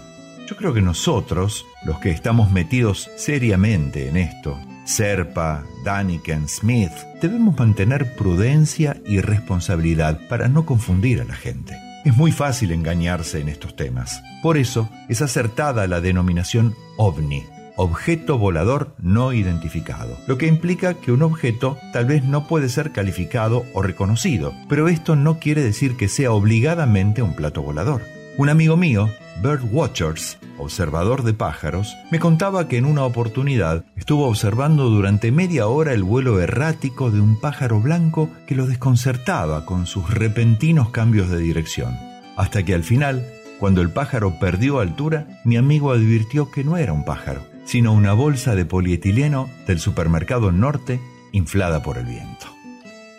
Yo creo que nosotros, los que estamos metidos seriamente en esto, Serpa, Daniken, Smith, debemos mantener prudencia y responsabilidad para no confundir a la gente. Es muy fácil engañarse en estos temas. Por eso es acertada la denominación ovni, objeto volador no identificado, lo que implica que un objeto tal vez no puede ser calificado o reconocido, pero esto no quiere decir que sea obligadamente un plato volador. Un amigo mío, Bird Watchers, observador de pájaros, me contaba que en una oportunidad estuvo observando durante media hora el vuelo errático de un pájaro blanco que lo desconcertaba con sus repentinos cambios de dirección. Hasta que al final, cuando el pájaro perdió altura, mi amigo advirtió que no era un pájaro, sino una bolsa de polietileno del supermercado norte inflada por el viento.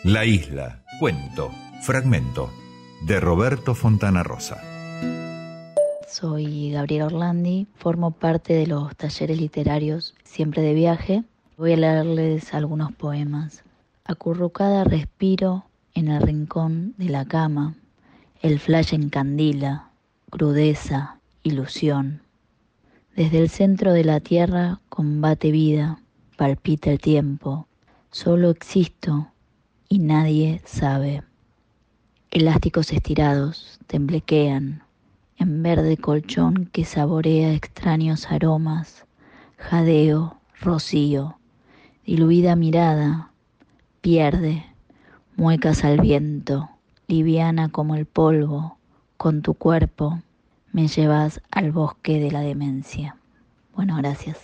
La isla, cuento, fragmento, de Roberto Fontana Rosa. Soy Gabriela Orlandi, formo parte de los talleres literarios Siempre de Viaje. Voy a leerles algunos poemas. Acurrucada respiro en el rincón de la cama. El flash encandila, crudeza, ilusión. Desde el centro de la tierra combate vida, palpita el tiempo. Solo existo y nadie sabe. Elásticos estirados temblequean en verde colchón que saborea extraños aromas, jadeo, rocío, diluida mirada, pierde, muecas al viento, liviana como el polvo, con tu cuerpo me llevas al bosque de la demencia. Bueno, gracias.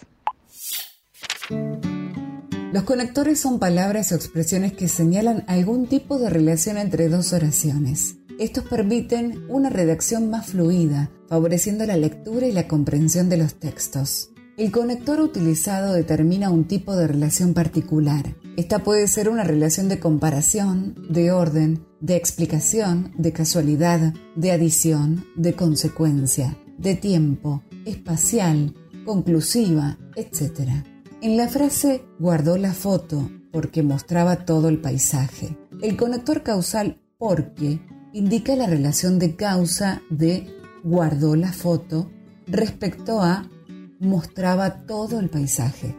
Los conectores son palabras o expresiones que señalan algún tipo de relación entre dos oraciones. Estos permiten una redacción más fluida, favoreciendo la lectura y la comprensión de los textos. El conector utilizado determina un tipo de relación particular. Esta puede ser una relación de comparación, de orden, de explicación, de casualidad, de adición, de consecuencia, de tiempo, espacial, conclusiva, etc. En la frase guardó la foto porque mostraba todo el paisaje. El conector causal porque indica la relación de causa de guardó la foto respecto a mostraba todo el paisaje.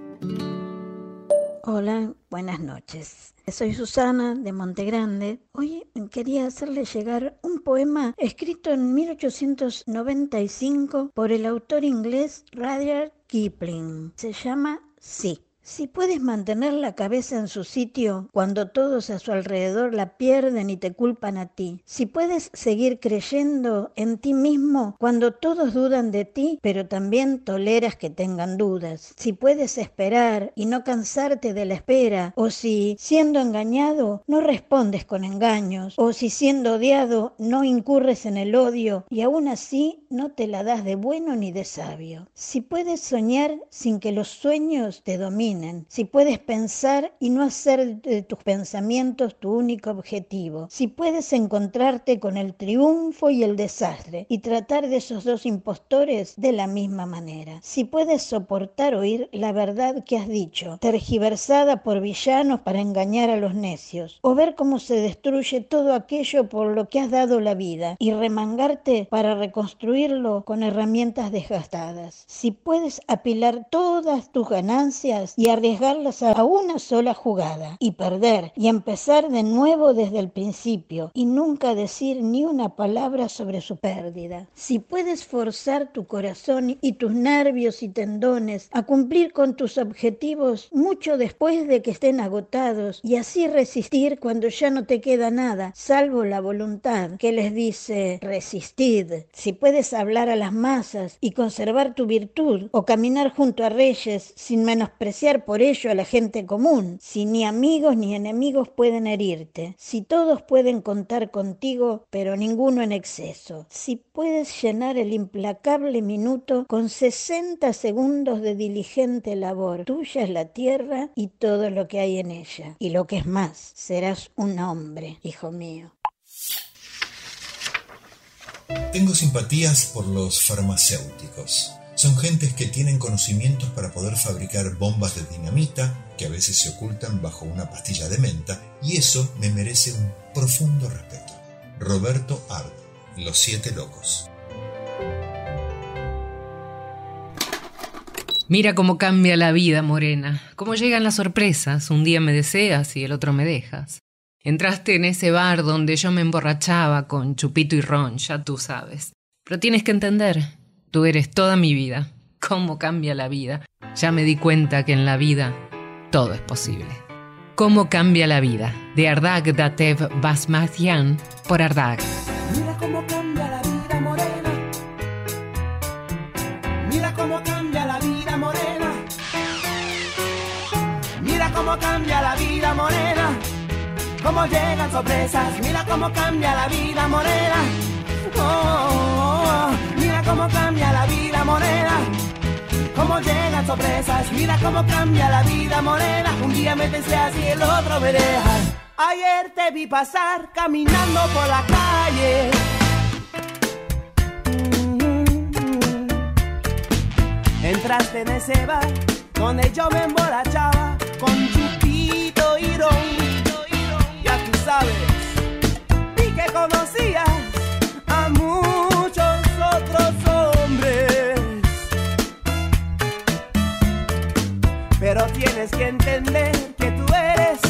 Hola, buenas noches. Soy Susana de Montegrande. Hoy quería hacerle llegar un poema escrito en 1895 por el autor inglés Rudyard Kipling. Se llama Sí. Si puedes mantener la cabeza en su sitio cuando todos a su alrededor la pierden y te culpan a ti, si puedes seguir creyendo en ti mismo cuando todos dudan de ti, pero también toleras que tengan dudas, si puedes esperar y no cansarte de la espera, o si, siendo engañado, no respondes con engaños, o si siendo odiado no incurres en el odio y aún así no te la das de bueno ni de sabio, si puedes soñar sin que los sueños te dominen, si puedes pensar y no hacer de tus pensamientos tu único objetivo, si puedes encontrarte con el triunfo y el desastre y tratar de esos dos impostores de la misma manera, si puedes soportar oír la verdad que has dicho, tergiversada por villanos para engañar a los necios, o ver cómo se destruye todo aquello por lo que has dado la vida y remangarte para reconstruirlo con herramientas desgastadas, si puedes apilar todas tus ganancias arriesgarlas a una sola jugada y perder y empezar de nuevo desde el principio y nunca decir ni una palabra sobre su pérdida. Si puedes forzar tu corazón y tus nervios y tendones a cumplir con tus objetivos mucho después de que estén agotados y así resistir cuando ya no te queda nada, salvo la voluntad que les dice resistid. Si puedes hablar a las masas y conservar tu virtud o caminar junto a reyes sin menospreciar por ello a la gente común, si ni amigos ni enemigos pueden herirte, si todos pueden contar contigo, pero ninguno en exceso, si puedes llenar el implacable minuto con 60 segundos de diligente labor, tuya es la tierra y todo lo que hay en ella, y lo que es más, serás un hombre, hijo mío. Tengo simpatías por los farmacéuticos. Son gentes que tienen conocimientos para poder fabricar bombas de dinamita, que a veces se ocultan bajo una pastilla de menta, y eso me merece un profundo respeto. Roberto Ard, Los Siete Locos. Mira cómo cambia la vida, Morena. Cómo llegan las sorpresas. Un día me deseas y el otro me dejas. Entraste en ese bar donde yo me emborrachaba con chupito y ron, ya tú sabes. Pero tienes que entender, tú eres toda mi vida. Cómo cambia la vida. Ya me di cuenta que en la vida todo es posible. Cómo cambia la vida, de Ardag Datev Basmatian por Ardag. Mira cómo cambia la vida morena. Mira cómo cambia la vida morena. Mira cómo cambia la vida morena. Cómo llegan sorpresas. Mira cómo cambia la vida morena. Oh, oh, oh. Cómo cambia la vida morena. Cómo llegan sorpresas. Mira cómo cambia la vida morena. Un día me pensé así, el otro me deja. Ayer te vi pasar caminando por la calle. Entraste en ese bar donde yo me emborrachaba con chupito y ron. Ya tú sabes, y que conocías tienes que entender que tú eres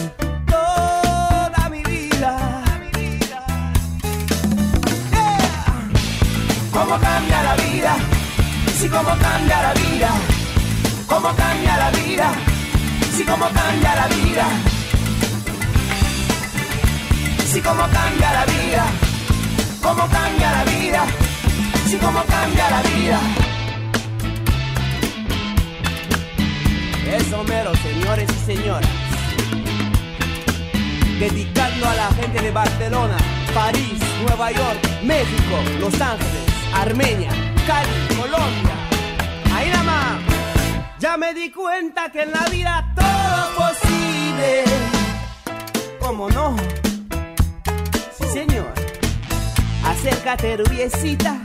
toda mi vida. Yeah. ¿Cómo cambia la vida? Sí, cómo cambia la vida. ¿Cómo cambia la vida? Sí, cómo cambia la vida. Sí, cómo cambia la vida. ¿Cómo cambia la vida? Sí, cómo cambia la vida. Eso mero, señores y señoras. Dedicando a la gente de Barcelona, París, Nueva York, México, Los Ángeles, Armenia, Cali, Colombia. Ahí nada más. Ya me di cuenta que en la vida todo es posible. ¿Cómo no? Sí, señor. Acércate, rubiecita.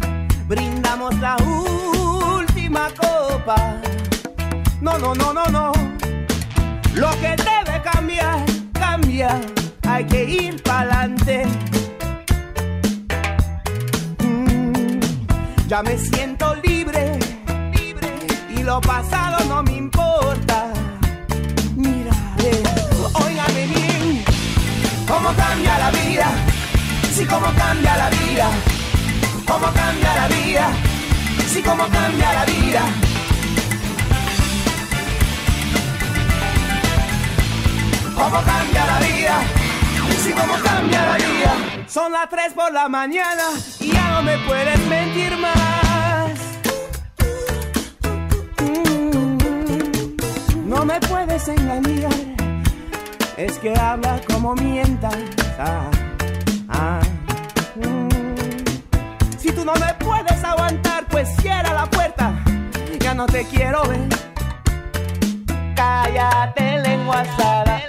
Brindamos la última copa. No, no, no, no, no. Lo que debe cambiar, cambia. Hay que ir pa'lante. Mm, ya me siento libre, libre. Y lo pasado no me importa. Mira, cómo cambia la vida, sí, cómo cambia la vida, cómo cambia la vida, sí, cómo cambia la vida. Cómo cambia la vida, sí, cómo cambia la vida. Son las 3 por la mañana y ya no me puedes mentir más. Mm, No me puedes engañar, es que habla como mientas. Ah, ah, mm. Si tú no me puedes aguantar, pues cierra la puerta. Ya no te quiero ver. Cállate, lengua asada.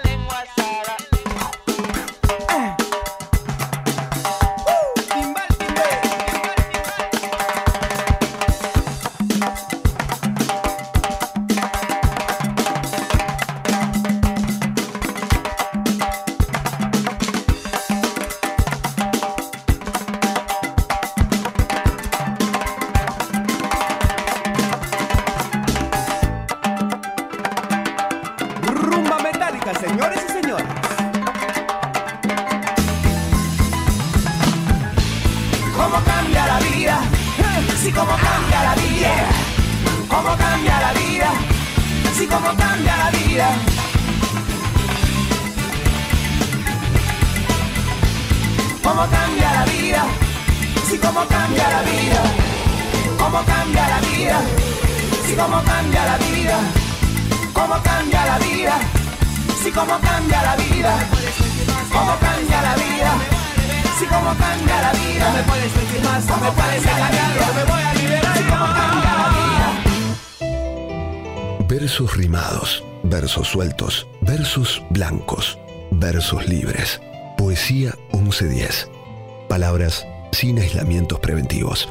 Blancos, versos libres. Poesía 1110. Palabras sin aislamientos preventivos.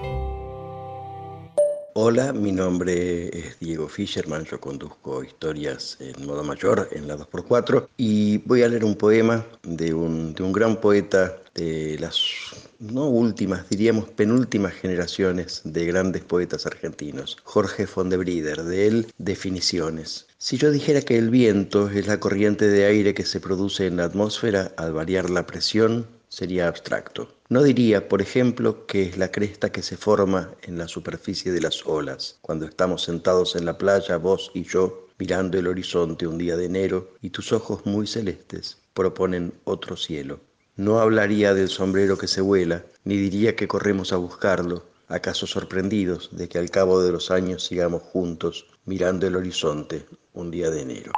Hola, mi nombre es Diego Fischerman, yo conduzco historias en modo mayor en la 2x4 y voy a leer un poema de un, de un gran poeta de las no últimas, diríamos penúltimas generaciones de grandes poetas argentinos, Jorge von de Brider, de él Definiciones. Si yo dijera que el viento es la corriente de aire que se produce en la atmósfera al variar la presión, sería abstracto. No diría, por ejemplo, que es la cresta que se forma en la superficie de las olas, cuando estamos sentados en la playa, vos y yo, mirando el horizonte un día de enero, y tus ojos muy celestes proponen otro cielo. No hablaría del sombrero que se vuela, ni diría que corremos a buscarlo, acaso sorprendidos de que al cabo de los años sigamos juntos mirando el horizonte un día de enero.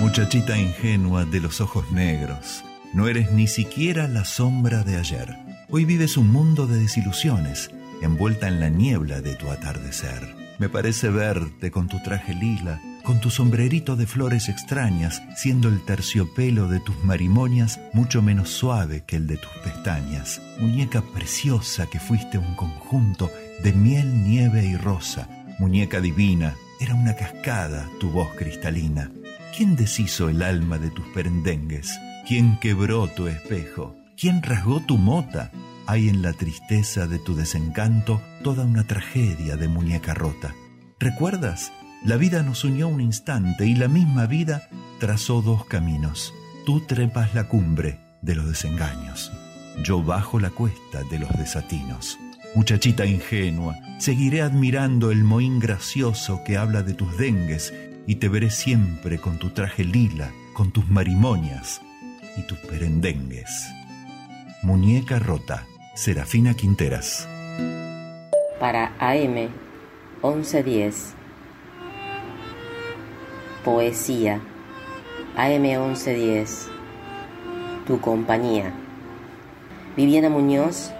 Muchachita ingenua de los ojos negros, no eres ni siquiera la sombra de ayer. Hoy vives un mundo de desilusiones, envuelta en la niebla de tu atardecer. Me parece verte con tu traje lila, con tu sombrerito de flores extrañas, siendo el terciopelo de tus marimonias mucho menos suave que el de tus pestañas. Muñeca preciosa que fuiste un conjunto de miel, nieve y rosa. Muñeca divina, era una cascada tu voz cristalina. ¿Quién deshizo el alma de tus perendengues? ¿Quién quebró tu espejo? ¿Quién rasgó tu mota? Hay en la tristeza de tu desencanto toda una tragedia de muñeca rota. ¿Recuerdas? La vida nos unió un instante y la misma vida trazó dos caminos. Tú trepas la cumbre de los desengaños. Yo bajo la cuesta de los desatinos. Muchachita ingenua, seguiré admirando el mohín gracioso que habla de tus dengues y te veré siempre con tu traje lila, con tus marimonias y tus perendengues. Muñeca rota, Serafina Quinteras. Para AM 1110. Poesía. AM 1110. Tu compañía. Viviana Muñoz.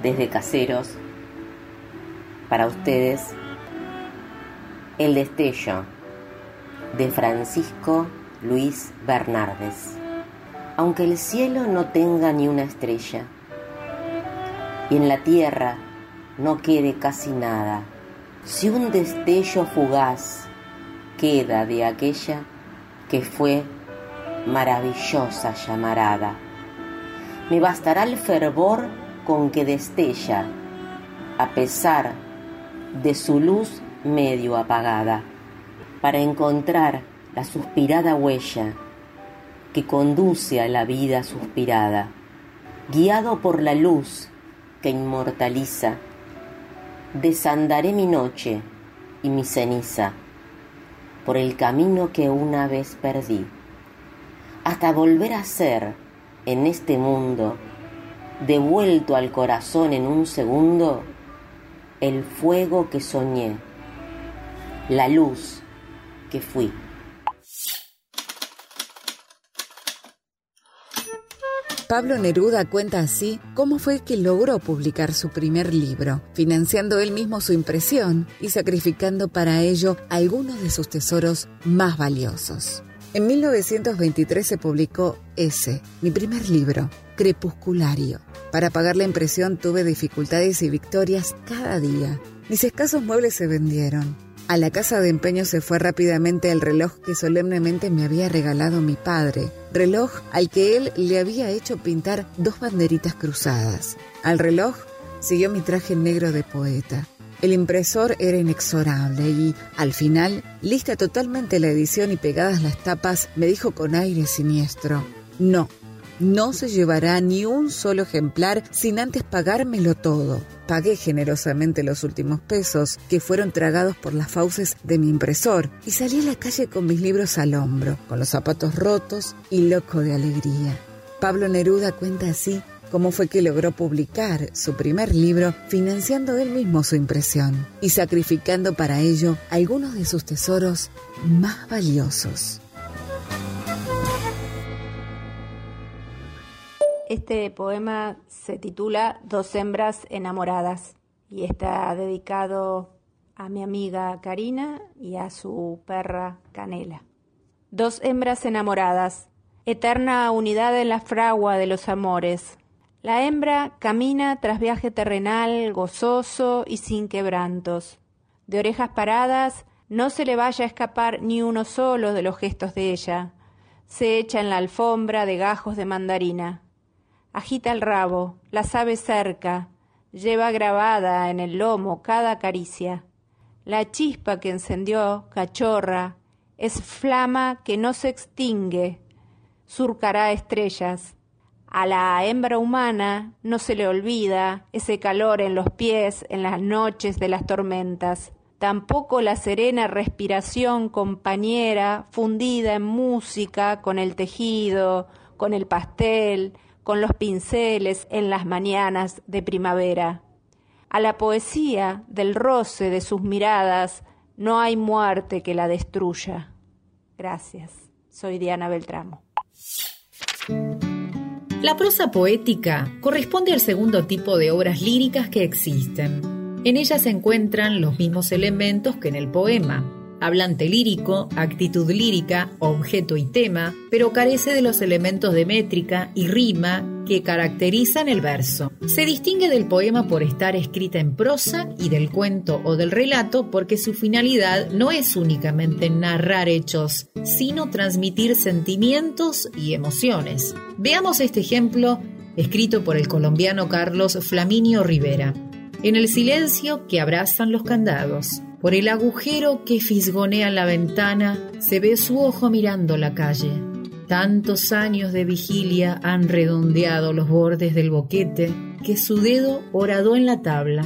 Desde Caseros. Para ustedes. El destello. De Francisco Luis Bernardes. Aunque el cielo no tenga ni una estrella y en la tierra no quede casi nada, si un destello fugaz queda de aquella que fue maravillosa llamarada, me bastará el fervor con que destella, a pesar de su luz medio apagada, para encontrar la suspirada huella que conduce a la vida suspirada, guiado por la luz que inmortaliza, desandaré mi noche y mi ceniza por el camino que una vez perdí, hasta volver a ser en este mundo, devuelto al corazón en un segundo, el fuego que soñé, la luz que fui. Pablo Neruda cuenta así cómo fue que logró publicar su primer libro, financiando él mismo su impresión y sacrificando para ello algunos de sus tesoros más valiosos. En 1923 se publicó ese, mi primer libro, Crepusculario. Para pagar la impresión tuve dificultades y victorias cada día. Mis escasos muebles se vendieron. A la casa de empeño se fue rápidamente el reloj que solemnemente me había regalado mi padre, reloj al que él le había hecho pintar dos banderitas cruzadas. Al reloj siguió mi traje negro de poeta. El impresor era inexorable y, al final, lista totalmente la edición y pegadas las tapas, me dijo con aire siniestro, no, no se llevará ni un solo ejemplar sin antes pagármelo todo. Pagué generosamente los últimos pesos, que fueron tragados por las fauces de mi impresor, y salí a la calle con mis libros al hombro, con los zapatos rotos y loco de alegría. Pablo Neruda cuenta así cómo fue que logró publicar su primer libro financiando él mismo su impresión y sacrificando para ello algunos de sus tesoros más valiosos. Este poema se titula Dos hembras enamoradas y está dedicado a mi amiga Karina y a su perra Canela. Dos hembras enamoradas, eterna unidad en la fragua de los amores. La hembra camina tras viaje terrenal, gozoso y sin quebrantos. De orejas paradas, no se le vaya a escapar ni uno solo de los gestos de ella. Se echa en la alfombra de gajos de mandarina agita el rabo, la sabe cerca, lleva grabada en el lomo cada caricia. La chispa que encendió, cachorra, es flama que no se extingue, surcará estrellas. A la hembra humana no se le olvida ese calor en los pies en las noches de las tormentas, tampoco la serena respiración compañera fundida en música con el tejido, con el pastel, con los pinceles en las mañanas de primavera. A la poesía del roce de sus miradas no hay muerte que la destruya. Gracias. Soy Diana Beltramo. La prosa poética corresponde al segundo tipo de obras líricas que existen. En ella se encuentran los mismos elementos que en el poema, hablante lírico, actitud lírica, objeto y tema, pero carece de los elementos de métrica y rima que caracterizan el verso. Se distingue del poema por estar escrita en prosa y del cuento o del relato porque su finalidad no es únicamente narrar hechos, sino transmitir sentimientos y emociones. Veamos este ejemplo escrito por el colombiano Carlos Flaminio Rivera. En el silencio que abrazan los candados, por el agujero que fisgonea la ventana, se ve su ojo mirando la calle. Tantos años de vigilia han redondeado los bordes del boquete que su dedo horadó en la tabla.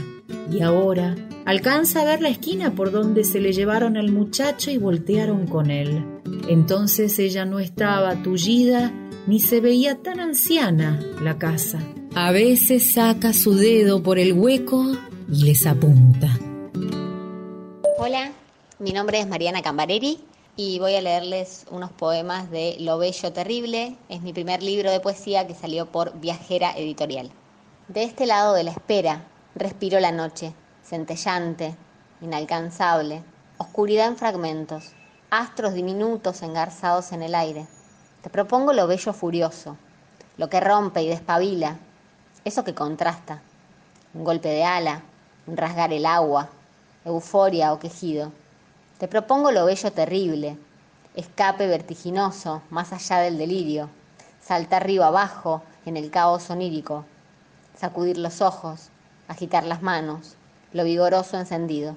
Y ahora alcanza a ver la esquina por donde se le llevaron al muchacho y voltearon con él. Entonces ella no estaba tullida ni se veía tan anciana la casa. A veces saca su dedo por el hueco y les apunta. Hola, mi nombre es Mariana Cambareri y voy a leerles unos poemas de Lo Bello Terrible. Es mi primer libro de poesía que salió por Viajera Editorial. De este lado de la espera, respiro la noche, centellante, inalcanzable, oscuridad en fragmentos, astros diminutos engarzados en el aire. Te propongo lo bello furioso, lo que rompe y despabila, eso que contrasta, un golpe de ala, un rasgar el agua, euforia o quejido. Te propongo lo bello terrible, escape vertiginoso más allá del delirio, saltar río abajo en el caos onírico, sacudir los ojos, agitar las manos, lo vigoroso encendido.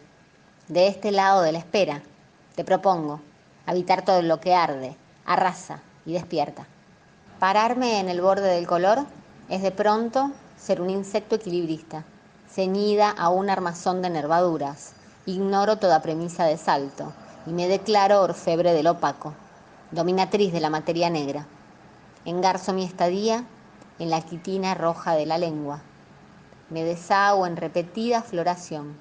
De este lado de la espera, te propongo habitar todo lo que arde, arrasa y despierta. Pararme en el borde del color es de pronto ser un insecto equilibrista, ceñida a un armazón de nervaduras. Ignoro toda premisa de salto y me declaro orfebre del opaco, dominatriz de la materia negra. Engarzo mi estadía en la quitina roja de la lengua. Me deshago en repetida floración,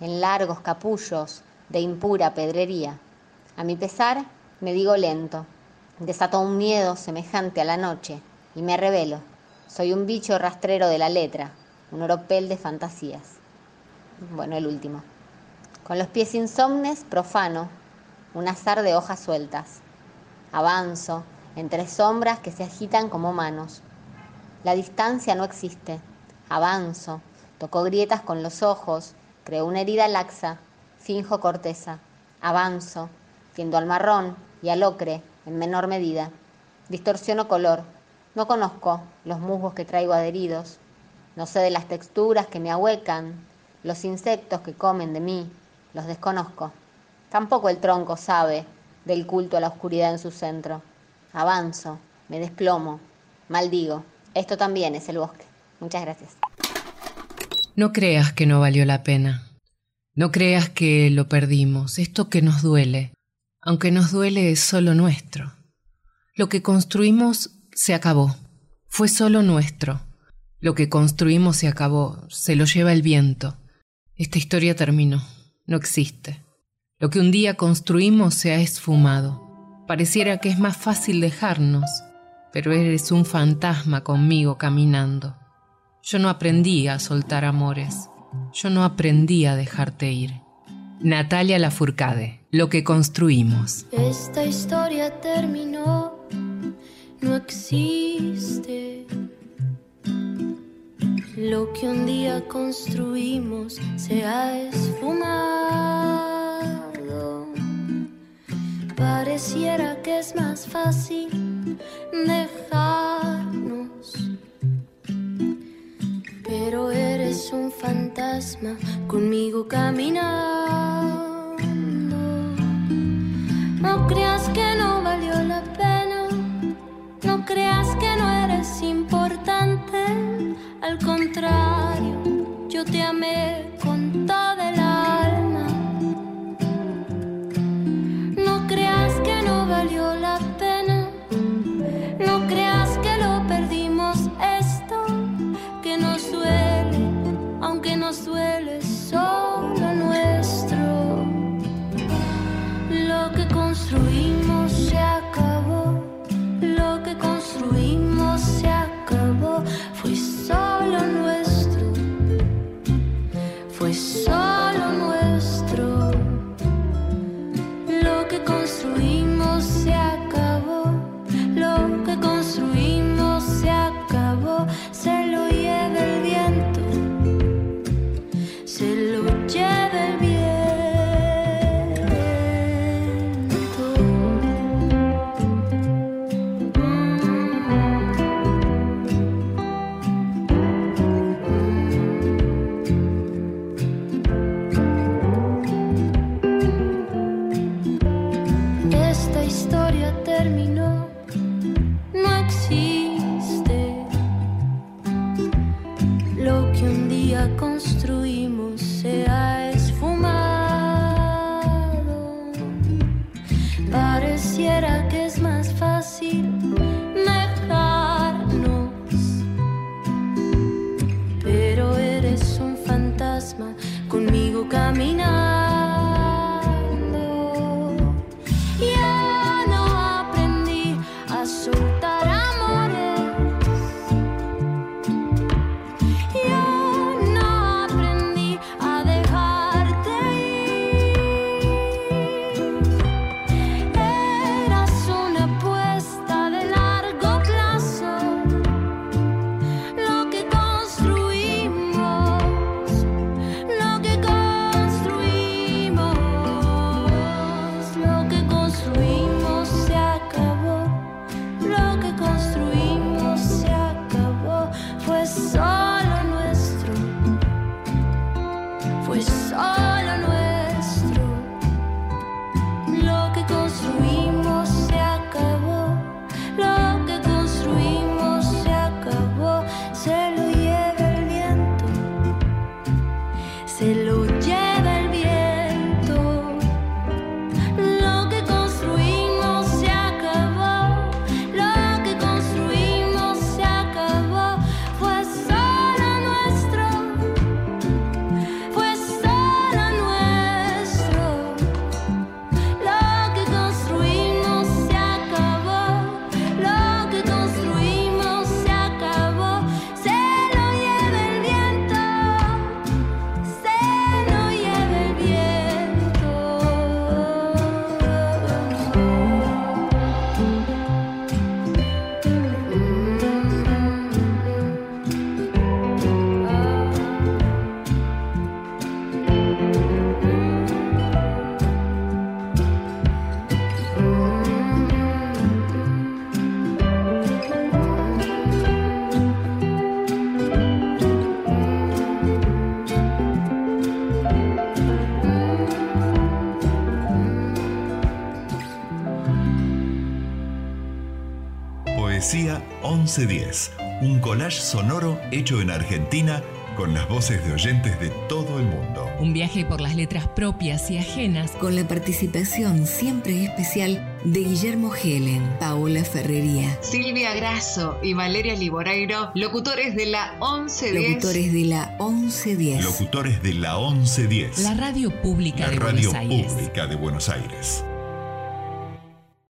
en largos capullos de impura pedrería. A mi pesar, me digo lento, desato un miedo semejante a la noche y me revelo. Soy un bicho rastrero de la letra, un oropel de fantasías. Bueno, el último. Con los pies insomnes, profano, un azar de hojas sueltas. Avanzo entre sombras que se agitan como manos. La distancia no existe. Avanzo, toco grietas con los ojos, creo una herida laxa, finjo corteza. Avanzo, tiendo al marrón y al ocre en menor medida. Distorsiono color. No conozco los musgos que traigo adheridos. No sé de las texturas que me ahuecan, los insectos que comen de mí. Los desconozco. Tampoco el tronco sabe del culto a la oscuridad en su centro. Avanzo, me desplomo, maldigo. Esto también es el bosque. Muchas gracias. No creas que no valió la pena. No creas que lo perdimos. Esto que nos duele, aunque nos duele, es solo nuestro. Lo que construimos se acabó. Fue solo nuestro. Lo que construimos se acabó. Se lo lleva el viento. Esta historia terminó. No existe. Lo que un día construimos se ha esfumado. Pareciera que es más fácil dejarnos, pero eres un fantasma conmigo caminando. Yo no aprendí a soltar amores. Yo no aprendí a dejarte ir. Natalia Lafourcade, Lo que construimos. Esta historia terminó, no existe. Lo que un día construimos se ha esfumado. Pareciera que es más fácil dejarnos. Pero eres un fantasma conmigo caminando. No creas que no valió la pena. No creas que no eres importante. Al contrario, yo te amé con toda el alma. No creas que no valió la pena. No creas que lo perdimos esto que nos duele, aunque nos duele 1110, un collage sonoro hecho en Argentina con las voces de oyentes de todo el mundo. Un viaje por las letras propias y ajenas. Con la participación siempre especial de Guillermo Helen, Paola Ferrería, Silvia Grasso y Valeria Liboreiro, locutores de la 1110. locutores de la 1110. Locutores de la 1110. La radio pública La de radio Buenos Aires. pública de Buenos Aires.